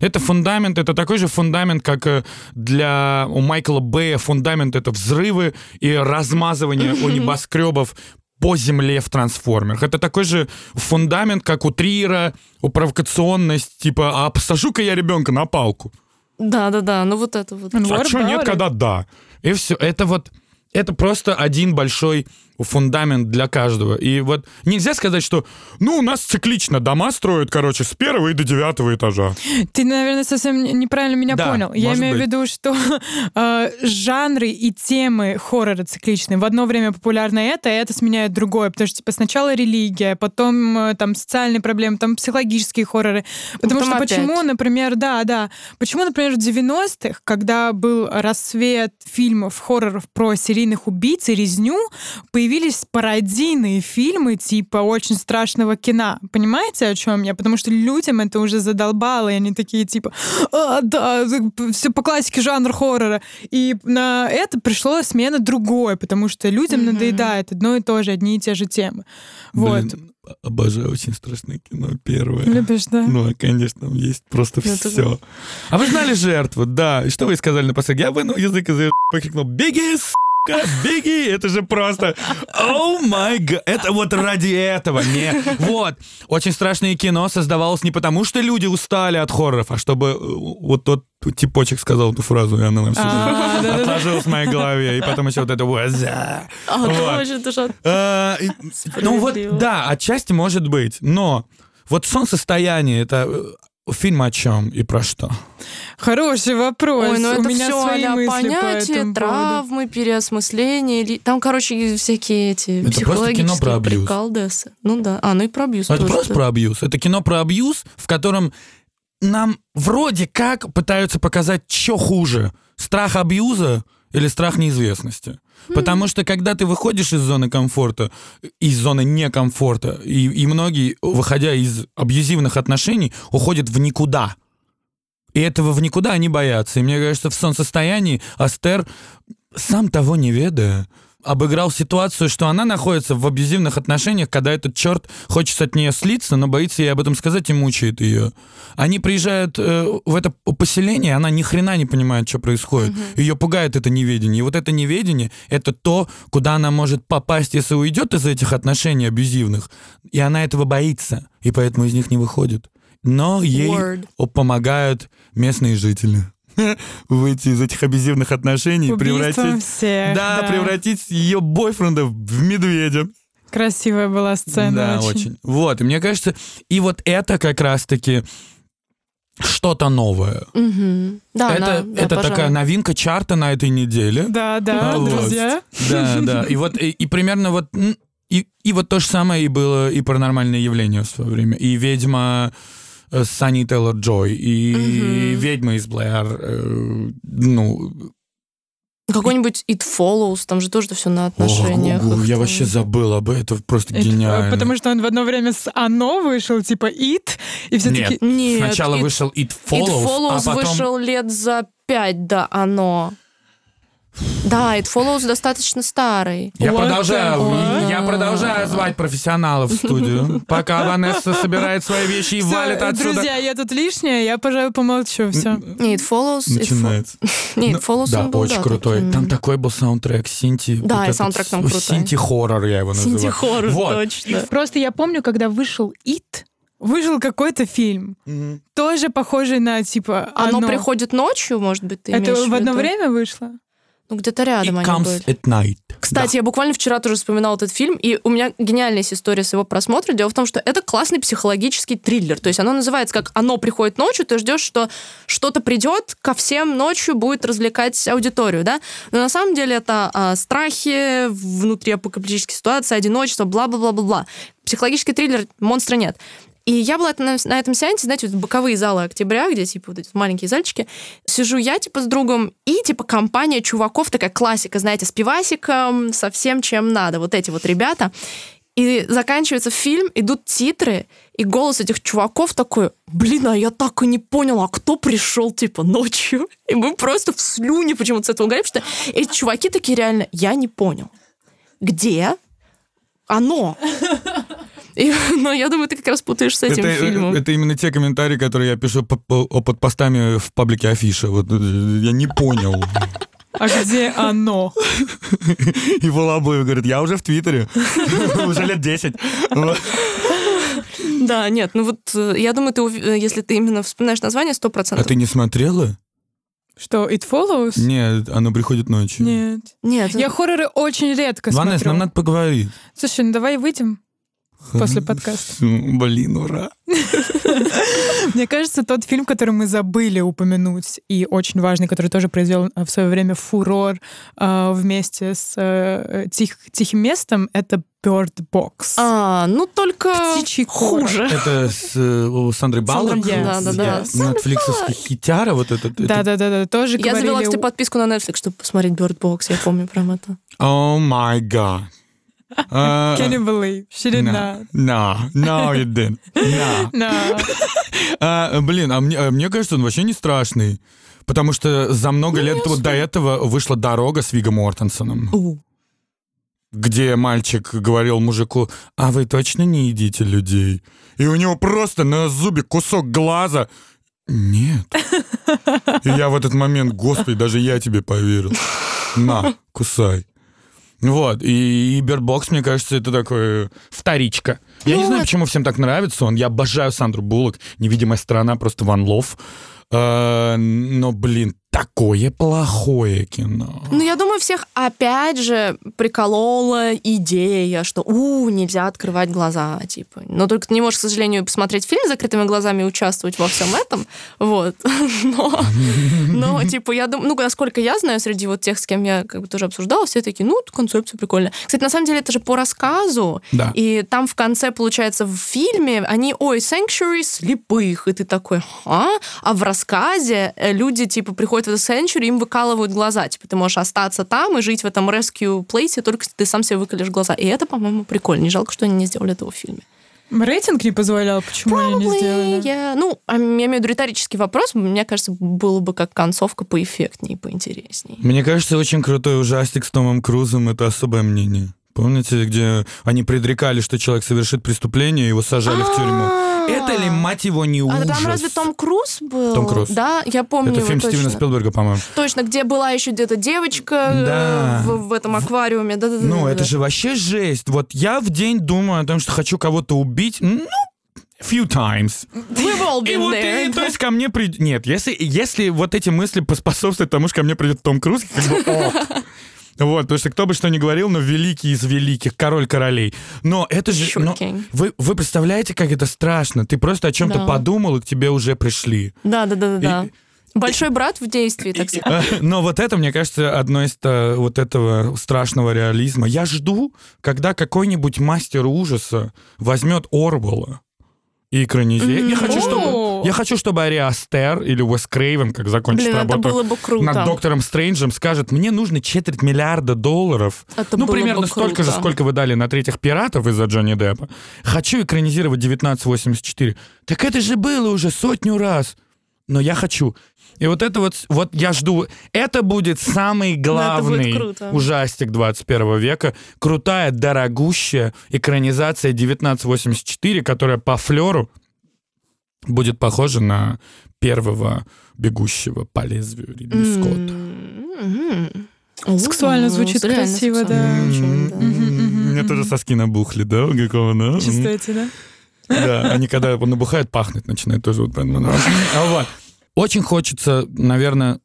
Это фундамент, это такой же фундамент, как э, для у Майкла Бэя фундамент это взрывы и размазывание у небоскребов по земле в трансформерах. Это такой же фундамент, как у Триера, у провокационность, типа, а посажу-ка я ребенка на палку. Да-да-да, ну вот это вот. And А что нет, когда да? И все. Это вот это просто один большой фундамент для каждого. И вот нельзя сказать, что, ну, у нас циклично дома строят, короче, с первого и до девятого этажа. Ты, наверное, совсем неправильно меня Да, понял. Я имею в быть. виду, что э, жанры и темы хоррора цикличные. В одно время популярно это, а это сменяет другое. Потому что типа, сначала религия, потом э, там социальные проблемы, там психологические хорроры. Потому Потом что опять. почему, например, да, да. Почему, например, в 90-х, когда был рассвет фильмов, хорроров про серийных убийц и резню, появились пародийные фильмы типа очень страшного кино. Понимаете, о чем я? Потому что людям это уже задолбало, и они такие типа, а, да, все по классике жанр хоррора. И на это пришло смена другой, потому что людям Мгм. надоедает одно и то же, одни и те же темы. Вот. Блин, обожаю очень страшное кино первое. Любишь, да? Ну, а, конечно, там есть просто это- все. А вы знали жертву, да. И что вы сказали напоследок? Я вынул язык из её выкрикнул «Беги, сука, беги!» Это же просто «О май гад!» Это вот ради этого. Не. Вот. Очень страшное кино создавалось не потому, что люди устали от хорроров, а чтобы э, вот тот типочек сказал эту фразу, и она нам все А, отложилась в моей голове. И потом еще вот это Вот. А, и- Ну вот, да, отчасти может быть, но вот солнцестояние это э, фильм о чем и про что? Хороший вопрос. Ой, ну У это меня все свои мысли по понятия, этому поводу. травмы, переосмысление. ли- Там, короче, всякие эти Это просто кино психологические про абьюз. приколдесы. Ну да. А, ну и про абьюз это тоже, просто да. про абьюз. Это кино про абьюз, в котором нам вроде как пытаются показать, что хуже. Страх абьюза или страх неизвестности. Потому что когда ты выходишь из зоны комфорта, из зоны некомфорта, и, и многие, выходя из абьюзивных отношений, уходят в никуда. И этого в никуда они боятся. И мне кажется, в солнцестоянии Астер, сам того не ведая, обыграл ситуацию, что она находится в абьюзивных отношениях, когда этот черт хочет от нее слиться, но боится ей об этом сказать и мучает ее. Они приезжают э, в это поселение, она ни хрена не понимает, что происходит. Ее пугает это неведение. И вот это неведение — это то, куда она может попасть, если уйдет из этих отношений абьюзивных. И она этого боится, и поэтому из них не выходит. Но ей Word. помогают местные жители выйти из этих абьюзивных отношений Убийством превратить... всех, да, да. превратить ее бойфренда в медведя. Красивая была сцена. да, очень. Вот, и мне кажется, и вот это как раз-таки что-то новое. Мгм. Да, это на- да, это пожалуй. такая новинка чарта на этой неделе. Да, да, А, вот. друзья. Да, да. И вот и, и примерно вот и, и вот то же самое и было и паранормальное явление в свое время. И ведьма Санни Тейлор Джой, и Мгм. ведьма из Блэр. э, ну, Какой-нибудь It Follows, там же тоже все на отношениях. ого, я вообще э, забыл об этом, просто Это, гениально. Потому что он в одно время с «Оно» вышел, типа «It», и все Нет. таки Нет, Сначала It- вышел It It Follows, Follows а потом... вышел лет за пять до оно. Да, It Follows достаточно старый. Я What продолжаю, the fuck? я продолжаю звать профессионалов в студию, пока Ванесса собирает свои вещи и Всё, валит отсюда. друзья, я тут лишняя, я, пожалуй, помолчу, все. It Follows... Начинается. Не, Ну, It Follows да, был, очень да, крутой. таким. Там такой был саундтрек Синти. Да, вот и саундтрек там крутой. Синти-хоррор я его называю. Синти-хоррор, Вот. точно. Просто я помню, когда вышел «It», вышел какой-то фильм, Мгм. тоже похожий на, типа, Оно «Оно». приходит ночью, может быть, ты Это имеешь в одно время вышло? Ну, где-то рядом It они comes были. at night. Кстати, я буквально вчера тоже вспоминала этот фильм, и у меня гениальная есть история с его просмотра. Дело в том, что это классный психологический триллер. То есть оно называется как «Оно приходит ночью», ты ждешь, что что-то придет ко всем ночью, будет развлекать аудиторию, да? Но на самом деле это а, страхи, внутри апокалиптические ситуации, одиночество, бла-бла-бла-бла-бла. Психологический триллер «Монстра нет». И я была на, на этом сеансе, знаете, вот боковые залы октября, где, типа, вот эти маленькие зальчики. Сижу я, типа, с другом, и, типа, компания чуваков, такая классика, знаете, с пивасиком, со всем, чем надо. Вот эти вот ребята. И заканчивается фильм, идут титры, и голос этих чуваков такой, блин, а я так и не поняла, а кто пришел, типа, ночью? И мы просто в слюне почему-то с этого говорим, что эти чуваки такие реально, я не понял. Где? Оно. И, но я думаю, ты как раз путаешь с этим это, фильмом. это именно те комментарии, которые я пишу по- по- под постами в паблике Афиша. Вот э, я не понял. А где «Оно»? И Волобуев говорит, я уже в Твиттере. Уже лет 10. Вот. Да, нет, ну вот э, я думаю, ты, э, если ты именно вспоминаешь название, сто А процентов. ты не смотрела? Что, It Follows? Нет, оно приходит ночью. Нет. Нет. Я хорроры очень редко Ванесс, смотрю. нам надо поговорить. Слушай, ну давай выйдем после подкаста. Блин, ура. Мне кажется, тот фильм, который мы забыли упомянуть, и очень важный, который тоже произвел э, в свое время фурор э, вместе с э, «Тих- «Тихим местом», это Bird Box. А, ну только Птичий хуже. Это с э, Сандрой Баллок? Да, да, да. Нетфликсовский хитяра вот этот. это- Да-да-да, тоже Я завела, кстати, подписку на Netflix, чтобы посмотреть Bird Box. Я помню прям это. Oh my god. Uh, Can you believe? She did no, not. no, no, you didn't. No. No. А, блин, а мне, а мне кажется, он вообще не страшный. Потому что за много лет вот до этого вышла «Дорога» с Вигом Мортенсоном, где мальчик говорил мужику, а вы точно не едите людей? И у него просто на зубе кусок глаза. Нет. И я в этот момент, господи, даже я тебе поверил. На, кусай. Вот, и, и Box, мне кажется, это такое вторичка. Я не Ну, знаю, это- почему всем так нравится он. Я обожаю Сандру Буллок. «Невидимая сторона» просто one love. Э, но, блин, такое плохое кино. Ну, я думаю, всех опять же приколола идея, что у нельзя открывать глаза, типа. Но только ты не можешь, к сожалению, посмотреть фильм с закрытыми глазами и участвовать во всем этом. Вот. Но, но типа, я думаю, ну, насколько я знаю, среди вот тех, с кем я как бы тоже обсуждала, все такие, ну, концепция прикольная. Кстати, на самом деле, это же по рассказу, Да. и там в конце, получается, в фильме они, ой, sanctuary слепых, и ты такой, а? А в рассказе э, люди, типа, приходят в это sanctuary, им выкалывают глаза. Типа, ты можешь остаться там и жить в этом rescue place, только если ты сам себе выколешь глаза. И это, по-моему, прикольно. Не жалко, что они не сделали этого в фильме. Рейтинг не позволял, почему они не Probably, сделали? yeah. Ну, а я имею в виду риторический вопрос. Мне кажется, было бы как концовка поэффектнее, поинтереснее. Мне кажется, очень крутой ужастик с Томом Крузом — это особое мнение. Помните, где они предрекали, что человек совершит преступление, и его сажали в тюрьму? Это ли, мать его, не А ужас? там разве Том Круз был? Том Круз. Да, я помню Это фильм точно. Стивена Спилберга, по-моему. Точно, где была еще где-то девочка э, в, этом аквариуме. Да, да, Ну, это же вообще жесть. Вот я в день думаю о том, что хочу кого-то убить, ну, few times. We've all И been вот, there. и, то есть ко мне придет... Нет, если, если вот эти мысли поспособствуют тому, что ко мне придет Том Круз, как бы ок. Вот, потому что кто бы что ни говорил, но великий из великих, король королей. Но это же... King. вы, вы представляете, как это страшно? Ты просто о чем-то Да. подумал, и к тебе уже пришли. Да, да, да, да, да. И- Большой брат в действии, так сказать. Э, Но вот это, мне кажется, одно из э, вот этого страшного реализма. Я жду, когда какой-нибудь мастер ужаса возьмет Орвелла и экранизирует. Я хочу, чтобы... Я хочу, чтобы Ари Астер или Уэс Крейвен, как закончит Блин, это работу было бы круто. над Доктором Стрэнджем, скажет, мне нужно четверть миллиарда долларов. Это ну, примерно бы столько же, круто. сколько вы дали на третьих пиратов из-за Джонни Деппа. Хочу экранизировать 1984. Так это же было уже сотню раз. Но я хочу. И вот это вот, вот я жду. Это будет самый будет главный круто. ужастик 21 века. Крутая, дорогущая экранизация 1984, которая по флеру будет похожа на первого бегущего по лезвию Ридли Скотта. М-м. Сексуально звучит реально красиво, сексуально да. очень, да. М, Мне тоже соски набухли, да, у какого, да? Чувствуете, да? Да, они когда набухают, пахнуть начинают тоже. Вот, поэтому. А вот. Очень хочется, наверное,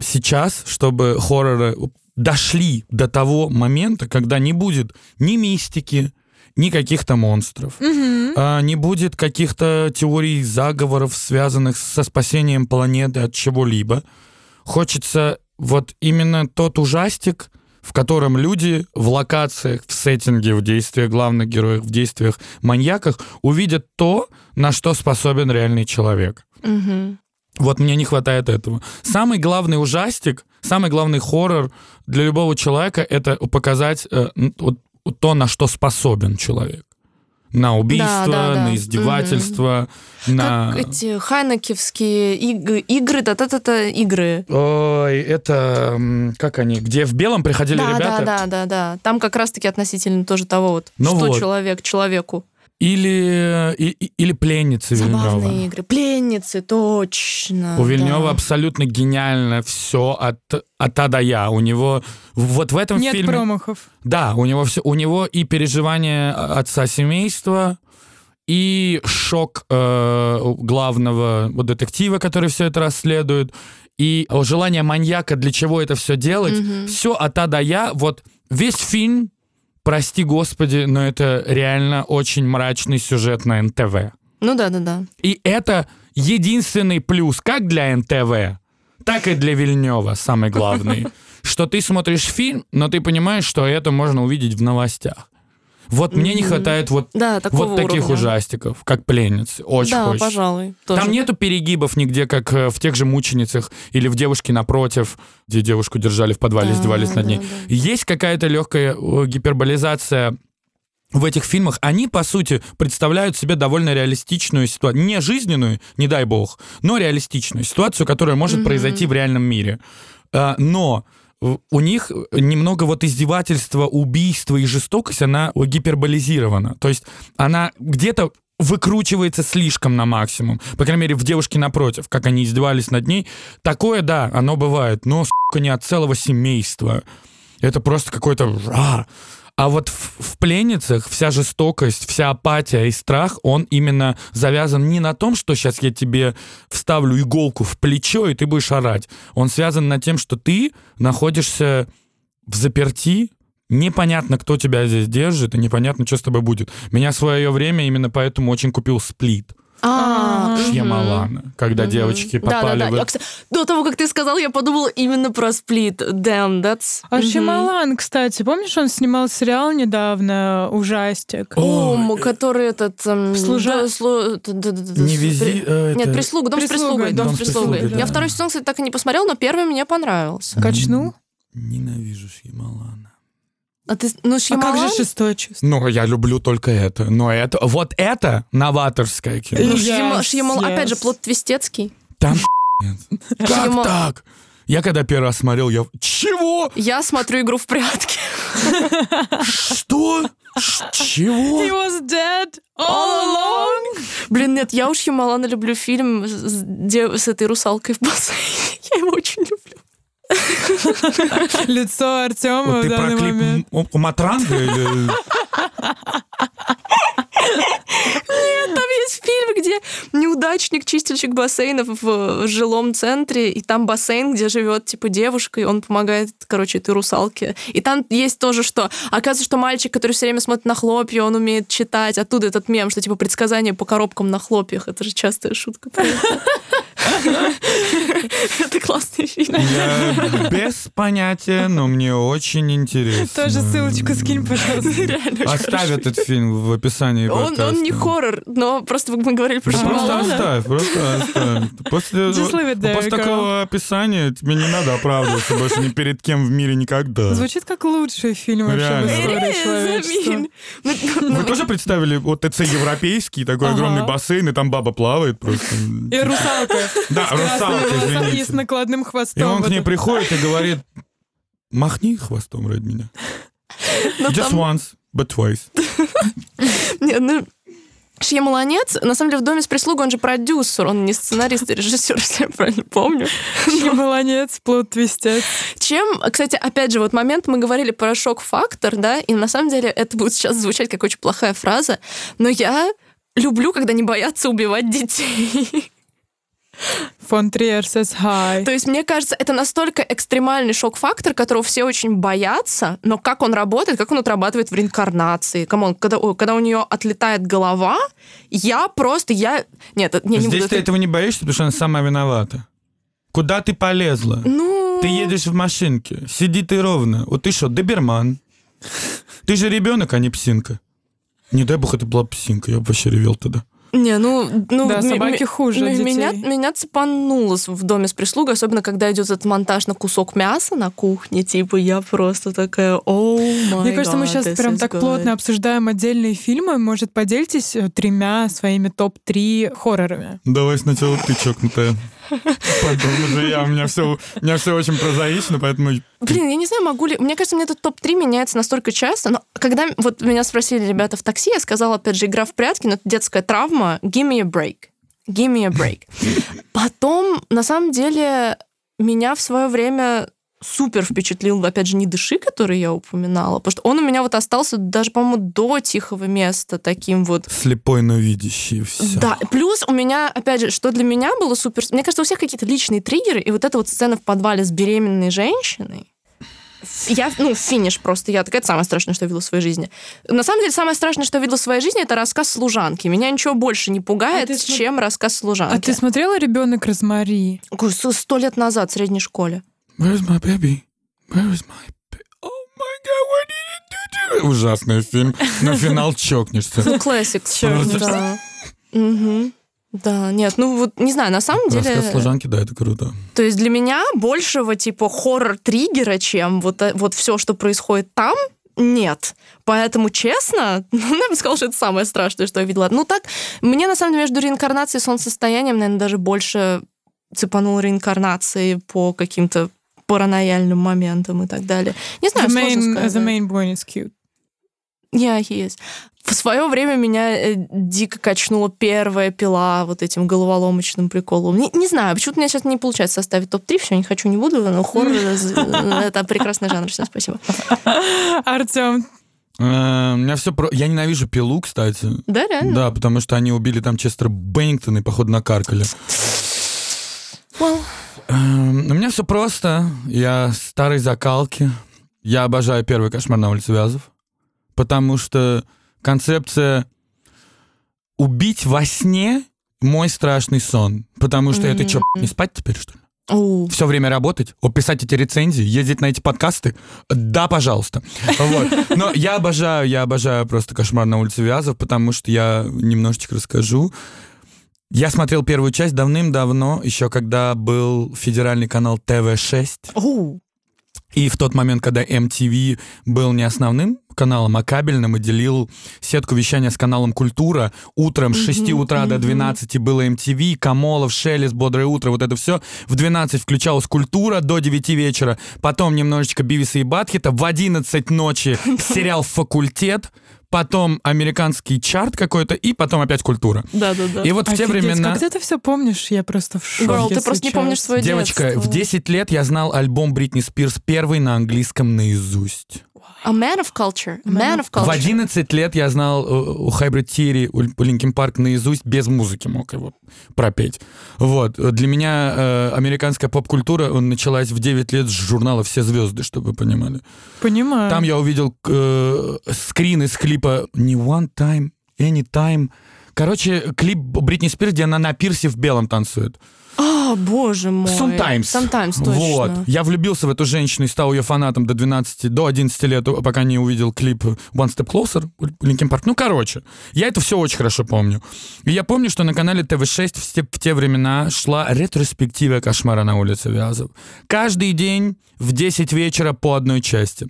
сейчас, чтобы хорроры дошли до того момента, когда не будет ни мистики, ни каких-то монстров. А, не будет каких-то теорий заговоров, связанных со спасением планеты от чего-либо. Хочется вот именно тот ужастик, в котором люди в локациях, в сеттинге, в действиях главных героев, в действиях маньяках увидят то, на что способен реальный человек. Мгм. Вот мне не хватает этого. Самый главный ужастик, самый главный хоррор для любого человека — это показать э, вот то, на что способен человек. На убийство, да, да. на издевательство, на... Как эти хайнекевские иг- игры, да-да-да, игры. Ой, это... Как они? Где в белом приходили Да, ребята? да, да, да, да. Там как раз-таки относительно тоже того вот, Ну что вот. человек человеку. Или, и- или пленницы Вильнёва. Забавные игры. Пленницы, точно. У Вильнева да. абсолютно гениально все от, от А до Я. У него вот в этом Нет фильме... промахов. Да, у него все, у него и переживание отца семейства, и шок э, главного вот, детектива, который все это расследует, и желание маньяка, для чего это все делать, Мгм. все от А до Я, вот весь фильм, прости господи, но это реально очень мрачный сюжет на НТВ. Ну да, да, да. И это единственный плюс как для НТВ, так и для Вильнева, самый главный. Что ты смотришь фильм, но ты понимаешь, что это можно увидеть в новостях. Вот мне не хватает вот, Да, вот таких уровня. ужастиков, как пленницы. Очень Да, хочется. пожалуй. тоже. Там нету перегибов нигде, как э, в тех же мученицах или в девушке напротив, где девушку держали в подвале, Да, издевались над да, ней. да. Есть какая-то легкая э, гиперболизация в этих фильмах. Они, по сути, представляют себе довольно реалистичную ситуацию. Не жизненную, не дай бог, но реалистичную ситуацию, которая может Мгм. произойти в реальном мире. А, Но у них немного вот издевательства, убийства и жестокость, она гиперболизирована. То есть она где-то выкручивается слишком на максимум. По крайней мере, в «Девушке напротив», как они издевались над ней. Такое, да, оно бывает, но, сука, не от целого семейства. Это просто какой-то... А вот в, в «Пленницах» вся жестокость, вся апатия и страх, он именно завязан не на том, что сейчас я тебе вставлю иголку в плечо, и ты будешь орать. Он связан на тем, что ты находишься в заперти, непонятно, кто тебя здесь держит, и непонятно, что с тобой будет. Меня в свое время именно поэтому очень купил «Сплит». Шьямалана, когда девочки попали да, да, да. в... До того, как ты сказал, я подумала именно про сплит. Damn, that's... А. Шьямалан, кстати, помнишь, он снимал сериал недавно, ужастик? О, Ом, э, который этот... Служа- Не вези... Нет, прислуга, дом с прислугой. Дом, с прислугой. Я второй сезон, кстати, так и не посмотрел, но первый мне понравился. Качнул? Ненавижу Шьямалана. А ты, ну, А Шьямалан... как же шестое чувство? Ну, я люблю только это. Но это... Вот это новаторское кино. Ну, Yes, Шьяма- Шьямал- yes. Опять же, плод твистецкий. Там нет. Как Шьяма- так? Я когда первый раз смотрел, я... Чего? Я смотрю игру в прятки. Что? Ш- He Чего? was dead all along. Блин, нет, я уж Ямалана люблю фильм с, с этой русалкой в бассейне. Я его очень люблю. Лицо Артема в ты про данный клип момент. М- у Матранга или... Там есть фильм, где неудачник, чистильщик бассейнов в жилом центре, и там бассейн, где живет, типа, девушка, и он помогает, короче, этой русалке. И там есть тоже, что оказывается, что мальчик, который все время смотрит на хлопья, он умеет читать. Оттуда этот мем, что, типа, предсказание по коробкам на хлопьях. Это же частая шутка. это. Это классный фильм. Я без понятия, но мне очень интересно. Тоже ссылочку скинь, пожалуйста. Реально Оставь этот фильм в описании Он, он не хоррор, но просто мы говорили про Да просто оставь, просто оставь. После, после такого описания тебе не надо оправдываться больше ни перед кем в мире никогда. Звучит как лучший фильм вообще в Реально. истории человечества. mean. Ну, Вы тоже представили вот ТЦ европейский, такой огромный бассейн, и там баба плавает просто. И русалка. Да, русалка, волосами И с извините. накладным И хвостом. он к ней приходит и говорит, махни хвостом ради меня. но Just once, but twice. Не, ну, Шьямаланец, на самом деле, в «Доме с прислугой» он же продюсер, он не сценарист и режиссер, если я правильно помню. Молодец, плод твистец. Чем, кстати, опять же, вот момент мы говорили про шок-фактор, да, и на самом деле это будет сейчас звучать как очень плохая фраза, но я люблю, когда не боятся убивать детей. Фон Триер says hi. То есть, мне кажется, это настолько экстремальный шок-фактор, которого все очень боятся, но как он работает, как он отрабатывает в реинкарнации. Come on, когда, когда у нее отлетает голова, я просто, я... Нет, я не Здесь буду... ты это- этого не боишься, потому что она сама виновата. Куда ты полезла? Ну... Ты едешь в машинке, сиди ты ровно. Вот ты что, доберман? Ты же ребенок, а не псинка. Не дай бог, это была псинка, я бы вообще ревел тогда. Не, ну... ну Да, собаки хуже детей. Меня, меня цепануло в доме с прислугой, особенно когда идет этот монтаж на кусок мяса на кухне, типа я просто такая, о Мне кажется, мы сейчас прям так плотно обсуждаем отдельные фильмы. Может, поделитесь э, тремя своими топ-3 хоррорами? Давай сначала ты чокнутая. Уже я, у меня все, у меня все очень прозаично, поэтому Блин, я не знаю, могу ли... Мне кажется, мне этот топ-3 меняется настолько часто, но когда вот меня спросили ребята в такси, я сказала, опять же, игра в прятки, но это детская травма, give me a break. Give me a break. Потом, на самом деле, меня в свое время супер впечатлил, опять же, «Не дыши», который я упоминала, потому что он у меня вот остался даже, по-моему, до «Тихого места» таким вот... Слепой, но видящий, все. Да, плюс у меня, опять же, что для меня было супер... Мне кажется, у всех какие-то личные триггеры, и вот эта вот сцена в подвале с беременной женщиной, я, ну, финиш просто. Я такая, это самое страшное, что я видела в своей жизни. На самом деле, самое страшное, что я видела в своей жизни, это рассказ служанки. Меня ничего больше не пугает, а чем см... рассказ служанки. А ты смотрела «Ребенок Розмари»? Сто лет назад в средней школе. Where's my baby? Where is my Oh my god, what did you do? Ужасный фильм. На финал чокнешься. Ну, классик. Да. Угу. Да, нет, ну вот не знаю, на самом деле... Рассказ служанки, да, это круто. То есть для меня большего типа хоррор-триггера, чем вот, э, вот все, что происходит там, нет. Поэтому, честно, ну, я бы сказала, что это самое страшное, что я видела. Ну так, мне на самом деле между реинкарнацией и солнцестоянием, наверное, даже больше цепануло реинкарнации по каким-то паранояльным моментам и так далее. Не знаю, the main, the main boy is cute. Yeah, he is. В свое время меня э, дико качнула первая пила вот этим головоломочным приколом. Не, не знаю, почему-то у меня сейчас не получается составить топ-3, все, не хочу, не буду, но хоррор — это прекрасный жанр. Все, спасибо. Артем, у меня все про... Я ненавижу пилу, кстати. Да, реально? Да, потому что они убили там Честера Беннингтона и, походу, накаркали. Well. Uh, у меня все просто. Я старой закалки. Я обожаю первый кошмар на улице Вязов. Потому что концепция убить во сне мой страшный сон. Потому что это что, не спать теперь, что ли? Все время работать, писать эти рецензии, ездить на эти подкасты. Да, пожалуйста. Вот. Но я обожаю, я обожаю просто кошмар на улице Вязов, потому что я немножечко расскажу. Я смотрел первую часть давным-давно, еще когда был федеральный канал ТВ-6. Oh. И в тот момент, когда MTV был не основным каналом, а кабельным, и делил сетку вещания с каналом «Культура», утром с 6 утра до 12 было MTV, Камолов, Шелест, «Бодрое утро», вот это все. В 12 включалась «Культура» до 9 вечера, потом немножечко Бивиса и Батхита, в 11 ночи сериал «Факультет», потом американский чарт какой-то, и потом опять культура. Да, да, да. И вот Офигеть, в те времена... Как ты это все помнишь? Я просто в шоке Girl, ты просто сейчас. не помнишь свое Девочка, детство. в 10 лет я знал альбом Бритни Спирс первый на английском наизусть. A man of culture. A man of culture. В 11 лет я знал э, у Hybrid Theory, у Линкин Парк наизусть, без музыки мог его пропеть. Вот. Для меня э, американская поп-культура он началась в 9 лет с журнала «Все звезды», чтобы вы понимали. Понимаю. Там я увидел э, скрин из клипа «Не one time, anytime». Короче, клип Бритни Спирс, где она на пирсе в белом танцует. А, боже мой. Sometimes. Sometimes, точно. Вот. Я влюбился в эту женщину и стал ее фанатом до 12, до 11 лет, пока не увидел клип One Step Closer, Linkin Park. Ну, короче, я это все очень хорошо помню. И я помню, что на канале ТВ-6 в те, в те времена шла ретроспектива «Кошмара на улице Вязов». Каждый день в 10 вечера по одной части.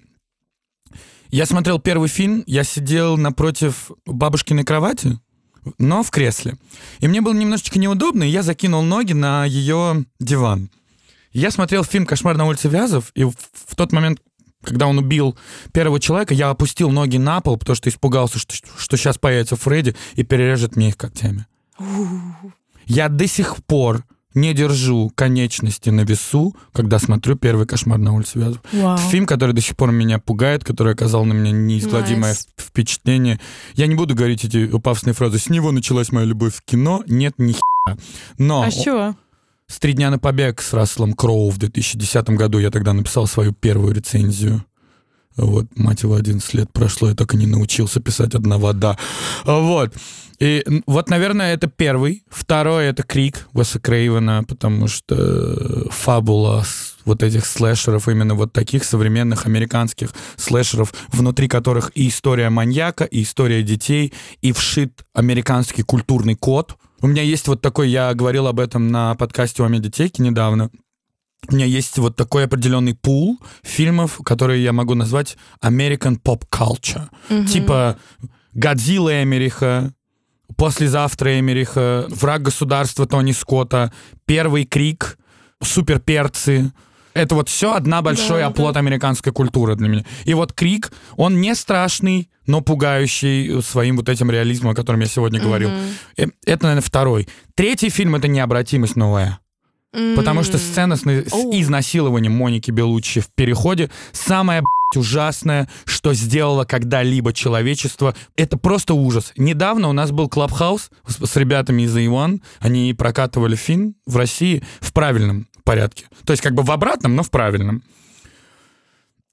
Я смотрел первый фильм, я сидел напротив бабушкиной кровати, но в кресле. И мне было немножечко неудобно, и я закинул ноги на ее диван. Я смотрел фильм «Кошмар на улице Вязов», и в, в тот момент, когда он убил первого человека, я опустил ноги на пол, потому что испугался, что, что сейчас появится Фредди и перережет мне их когтями. Я до сих пор не держу конечности на весу, когда смотрю первый кошмар на улице Вязов. Вау. Фильм, который до сих пор меня пугает, который оказал на меня неизгладимое Nice. впечатление. Я не буду говорить эти пафосные фразы. С него началась моя любовь в кино. Нет, ни хера. Но А с чего? с «Три дня на побег» с Расселом Кроу в 2010 году я тогда написал свою первую рецензию. Вот, мать его, 11 лет прошло, я так и не научился писать «Одна вода». Вот. И вот, наверное, это первый. Второй — это «Крик» Уэса Крейвена, потому что э, фабула вот этих слэшеров, именно вот таких современных американских слэшеров, внутри которых и история маньяка, и история детей, и вшит американский культурный код. У меня есть вот такой, я говорил об этом на подкасте у медиатеки недавно, у меня есть вот такой определенный пул фильмов, которые я могу назвать American Pop Culture. Типа Годзилла Эмериха, Послезавтра Эмериха, Враг государства Тони Скотта, Первый крик, Суперперцы. Это вот все одна большой Да, оплот американской культуры для меня. И вот крик, он не страшный, но пугающий своим вот этим реализмом, о котором я сегодня говорил. Э, Это, наверное, второй. Третий фильм — это «Необратимость новая». Потому что сцена с, с изнасилованием Моники Белуччи в переходе самая ужасное, что сделало когда-либо человечество. Это просто ужас. Недавно у нас был Клабхаус с, с ребятами из A1. Они прокатывали фильм в России в правильном порядке. То есть как бы в обратном, но в правильном.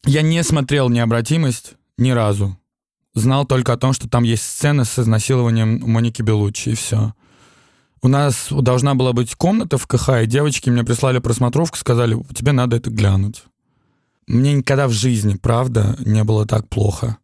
Я не смотрел «Необратимость» ни разу. Знал только о том, что там есть сцена с изнасилованием Моники Белуччи, и все. У нас должна была быть комната в КХ, и девочки мне прислали просмотровку, сказали, тебе надо это глянуть. Мне никогда в жизни, правда, не было так плохо.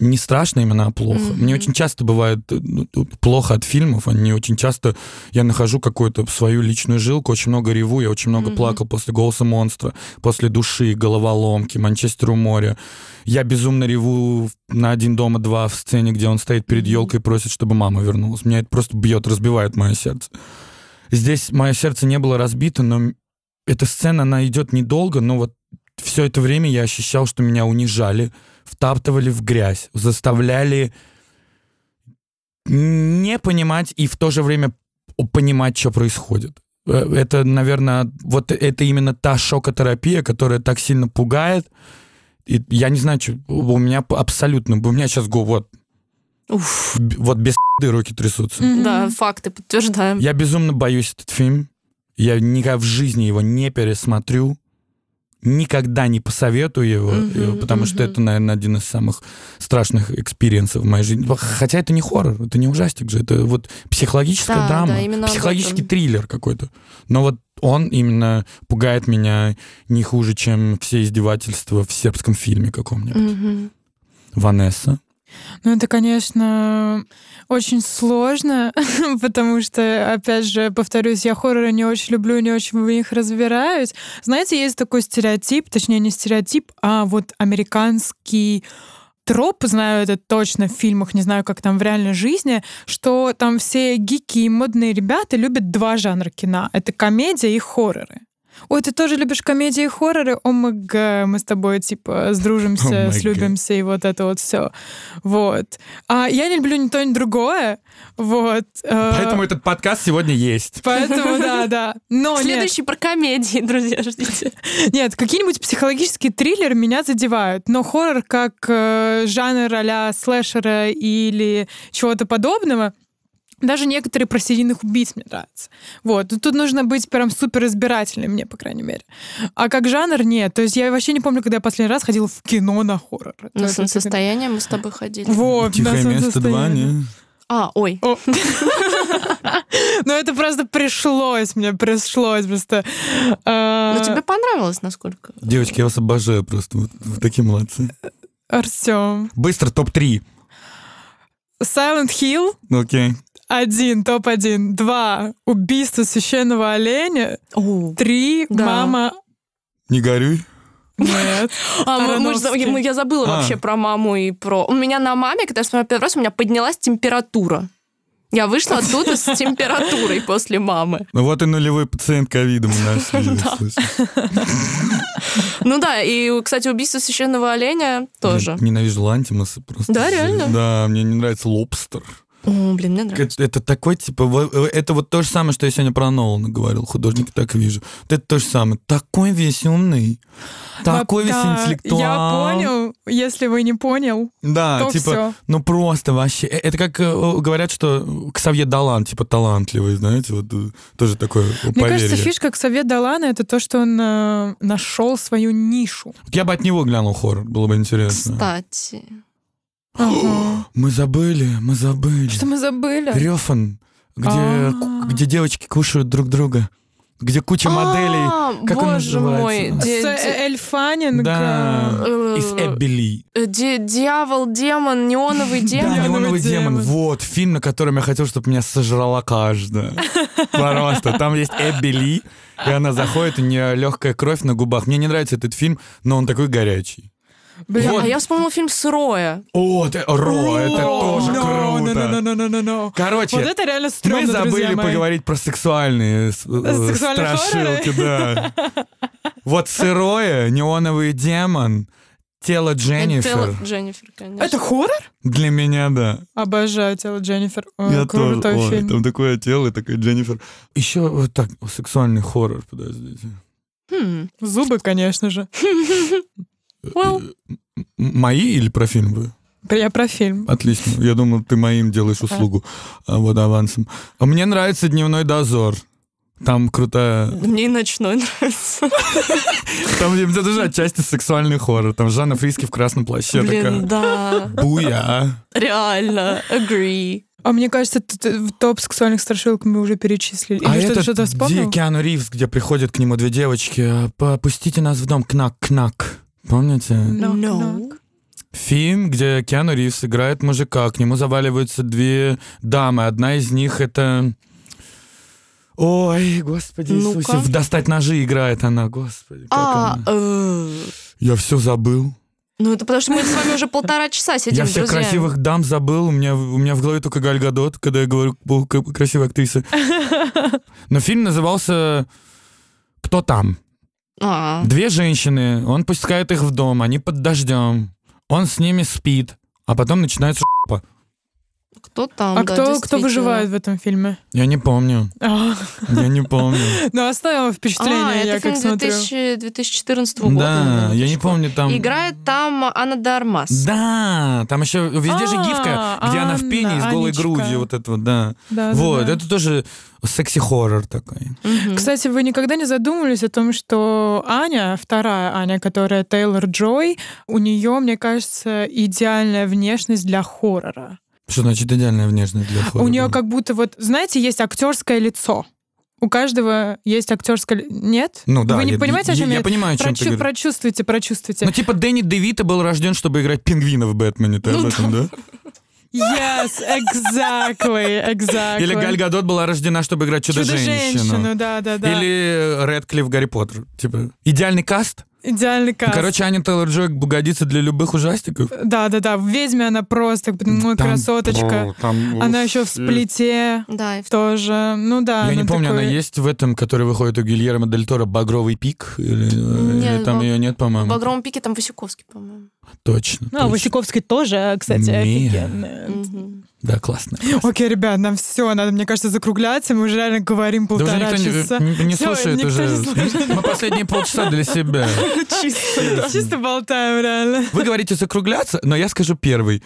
Не страшно именно, а плохо. Mm-hmm. Мне очень часто бывает ну, плохо от фильмов. Они очень часто... Я нахожу какую-то свою личную жилку, очень много реву, я очень много mm-hmm. плакал после «Голоса монстра», после «Души», «Головоломки», «Манчестер у моря». Я безумно реву на «Один дома два» в сцене, где он стоит перед елкой и просит, чтобы мама вернулась. Меня это просто бьет, разбивает мое сердце. Здесь мое сердце не было разбито, но эта сцена, она идет недолго, но вот все это время я ощущал, что меня унижали, втаптывали в грязь, заставляли не понимать и в то же время понимать, что происходит. Э, это, наверное, вот это именно та шокотерапия, которая так сильно пугает. И я не знаю, что у меня абсолютно, у меня сейчас го вот Уф. Вот без руки трясутся. Mm-hmm. Да, факты подтверждаем. Я безумно боюсь этот фильм. Я никогда в жизни его не пересмотрю никогда не посоветую его, mm-hmm, потому mm-hmm. что это, наверное, один из самых страшных experience ов в моей жизни. Хотя это не хоррор, это не ужастик же, это вот психологическая да, драма, да, психологический триллер какой-то. Но вот он именно пугает меня не хуже, чем все издевательства в сербском фильме каком-нибудь. Mm-hmm. Ванесса. Ну, это, конечно, очень сложно, потому что, опять же, повторюсь, я хорроры не очень люблю, не очень в них разбираюсь. Знаете, есть такой стереотип, точнее, не стереотип, а вот американский троп, знаю это точно в фильмах, не знаю, как там в реальной жизни, что там все гики и модные ребята любят два жанра кино. Это комедия и хорроры. Ой, ты тоже любишь комедии и хорроры? О, МГ, мы с тобой, типа, сдружимся, oh слюбимся, и вот это вот все. Вот. А я не люблю ни то, ни другое. Вот. Э, поэтому этот подкаст сегодня есть. Поэтому, да, да. Но Следующий нет. про комедии, друзья, ждите. Нет, какие-нибудь психологические триллеры меня задевают, но хоррор как э, жанр а слэшера или чего-то подобного даже некоторые про серийных убийц мне нравятся. Вот. Тут нужно быть прям супер избирательным, мне, по крайней мере. А как жанр, нет. То есть я вообще не помню, когда я последний раз ходила в кино на хоррор. На солнцестояние мы с тобой ходили. Вот, Тихое место два, не? А, ой. Ну, это просто пришлось мне, пришлось просто. А, ну, тебе понравилось, насколько? Девочки, я вас обожаю просто. Вы такие молодцы. Артем. Быстро топ-3. Silent Hill. Окей. Один, топ-1. Два, убийство священного оленя. О, Три, да. мама... Не горюй. Нет. А, мы, мы, я забыла а. вообще про маму и про... У меня на маме, когда я смотрела первый раз, у меня поднялась температура. Я вышла оттуда с температурой после мамы. Ну вот и нулевой пациент ковидом у нас. Ну да, и, кстати, убийство священного оленя тоже. Ненавижу лантимусы просто. Да, реально? Да, мне не нравится лобстер. О, блин, мне нравится. Это, это такой, типа, э, это вот то же самое, что я сегодня про Нолана говорил, художник так вижу. Вот это то же самое. Такой весь умный, такой весь интеллектуал. Я понял, если вы не понял, Да, то типа, все. ну просто вообще. Э, это как э, говорят, что Ксавье Далан, типа, талантливый, знаете, вот тоже такое Мне поверье. кажется, фишка Ксавье Далана это то, что он э, нашел свою нишу. Я бы от него глянул хоррор, было бы интересно. Кстати. Ага. Мы забыли, мы забыли. Что мы забыли? Рёфан, где, А-а-а. где девочки кушают друг друга. Где куча моделей. Как он А, боже мой, называется? С Эльфанинг. Да. Э, Из Эбби Ли. э, ди- Дьявол, демон, неоновый Да, демон. «Неоновый демон». демон». Вот, фильм, на котором я хотел, чтобы меня сожрала каждая. Просто. Там есть Эбби Ли, и она заходит, у нее легкая кровь на губах. Мне не нравится этот фильм, но он такой горячий. Блин, Вот. А я вспомнила фильм «Сырое». О, это, Ро, это тоже No, круто. no, no, no, no, no, no. Короче, Вот это реально стрёмно, мы забыли мои. поговорить про сексуальные э, Сексуальные страшилки, да. Вот сырое, неоновый демон, Тело Дженнифер. Тело Дженнифер, конечно. Это хоррор? Для меня, да. Обожаю тело Дженнифер. Ой, Я тоже. Ой, фильм. там такое тело, такая Дженнифер. Еще вот так, сексуальный хоррор, подождите. Хм. Зубы, конечно же. Well. Мои или про фильм вы? Я про фильм. Отлично. Я думал, ты моим делаешь услугу а, вот авансом. А мне нравится «Дневной дозор». Там крутая... Мне и ночной нравится. Там это тоже отчасти сексуальный хоррор. Там Жанна Фриски в красном плаще Блин, такая... да. Буя. Реально. Agree. А мне кажется, топ сексуальных страшилок мы уже перечислили. А Или что-то это что-то где вспомнил? Киану Ривз, где приходят к нему две девочки. а, Попустите нас в дом. Кнак-кнак. Помните? Knock, No. knock. Фильм, где Киану Ривз играет мужика, к нему заваливаются две дамы. Одна из них это... Ой, господи Ну-ка. Иисусе, в «Достать ножи» играет она, господи. как А, она. э, Я все забыл. ну это потому что мы с вами уже полтора часа сидим Я всех друзьями. красивых дам забыл. У меня, у меня в голове только Галь Гадот, когда я говорю о к- красивой актрисе. Но фильм назывался «Кто там?». А, Две женщины, он пускает их в дом, они под дождем. Он с ними спит, а потом начинается кто там? А да, кто, кто выживает в этом фильме? Я не помню. А, Я не помню. Ну, оставим впечатление, А, я это как фильм смотрю. 2000 2014 года. Да, я не помню там... Играет там Анна Дармас. Да, там еще везде же А, гифка, где она в пене с голой грудью, вот это вот, да. Вот, это тоже секси-хоррор такой. Кстати, вы никогда не задумывались о том, что Аня, вторая Аня, которая Тейлор Джой, у нее, мне кажется, идеальная внешность для хоррора. Что значит идеальная внешность для хоррора? У нее как будто вот, знаете, есть актерское лицо. У каждого есть актерское... Нет? Ну да, Вы не я, понимаете, о я, чем я я? понимаю, о чем ты Прочу- говоришь. прочувствуйте, прочувствуйте. Ну, типа Дэнни Девита был рожден, чтобы играть пингвина в Бэтмене, ты об этом, да? Yes, exactly, exactly. Или Галь Гадот была рождена, чтобы играть Чудо-женщину. Чудо-женщину, да, да, да. Или Редклифф Гарри Поттер. Типа, идеальный каст? Идеальный Ну, каст. Короче, Аня Тейлор-Джой годится для любых ужастиков. Да, да, да. В ведьме она просто мой Там- красоточка. О, там, Она уф, еще в сплите Да, в- тоже. Ну да. Я не она помню, она такой- есть в этом, который выходит у Гильермо Дель Торо, «Багровый пик»? Или, э, Нет, или там Баг- ее нет, в по-моему? «Багровом пике» там Васюковский, по-моему. Точно. Ну, а точно. Васиковский тоже, кстати, офигенный. Мгм. Да, классно. Окей, ребят, нам все, надо, мне кажется, закругляться. Мы уже реально говорим Да уже полтора никто часа. не, не- не Всё, слушает никто уже. не слушает. Мы последние полчаса для себя. Чисто, чисто болтаем, реально. Вы говорите закругляться, но я скажу первый.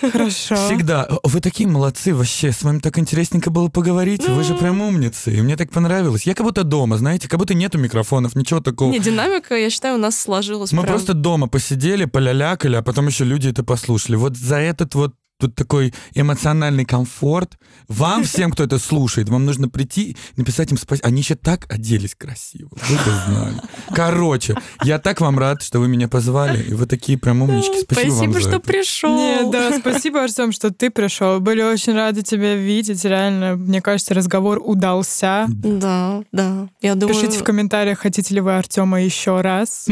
Хорошо. Всегда. Вы такие молодцы вообще. С вами так интересненько было поговорить. Вы же прям умницы. И мне так понравилось. Я как будто дома, знаете, как будто нету микрофонов, ничего такого. Не, динамика, я считаю, у нас сложилась Мы прям. просто дома посидели, полялякали, а потом еще люди это послушали. Вот за этот вот тут такой эмоциональный комфорт. Вам всем, кто это слушает, вам нужно прийти и написать им спасибо. Они еще так оделись красиво. Вы бы знали. Короче, я так вам рад, что вы меня позвали. И вы такие прям умнички. Спасибо, Спасибо, вам за что это. пришел. Нет, да, спасибо, Артем, что ты пришел. Были очень рады тебя видеть. Реально, мне кажется, разговор удался. Да, да. Я думаю... Пишите в комментариях, хотите ли вы Артема еще раз.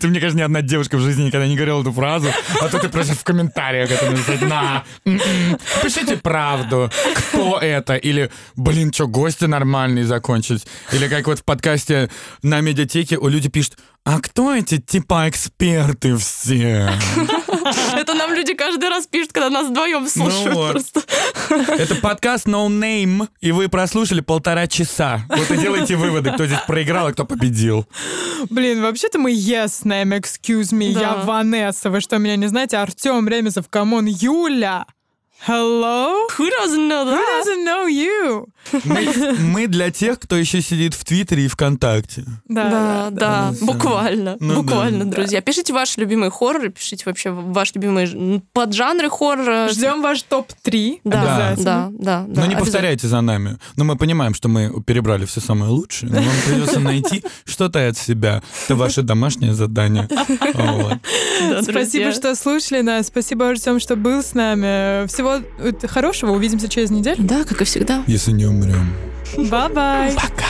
Ты, мне кажется, ни одна девушка в жизни никогда не говорила эту фразу, а то ты просто в комментариях это написать. На, м-м, пишите правду, кто это, или, блин, что, гости нормальные закончились. Или как вот в подкасте на медиатеке у люди пишут, а кто эти типа эксперты все? Это нам люди каждый раз пишут, когда нас вдвоем слушают Ну вот. просто. Это подкаст No Name, и вы прослушали полтора часа. Вот и делайте выводы, кто здесь проиграл, а кто победил. Блин, вообще-то мы yes name, excuse me, Да. я Ванесса. Вы что, меня не знаете? Артем Ремезов, come on, Юля. Hello? Who doesn't know Who that? doesn't know you? Мы, мы для тех, кто еще сидит в Твиттере и ВКонтакте. Да, да, да. буквально, Ну буквально, да. друзья. Пишите ваши любимые хорроры, пишите вообще ваши любимые поджанры хоррора. Ждем ваш топ-3 Да, обязательно. да, да, да. Но не повторяйте за нами. Но мы понимаем, что мы перебрали все самое лучшее, но вам придется найти что-то от себя. Это ваше домашнее задание. Да, Спасибо, что слушали нас. Спасибо, Артем, что был с нами. Всего э, хорошего. Увидимся через неделю. Да, как и всегда. Если не умрем. Bye-bye. Пока.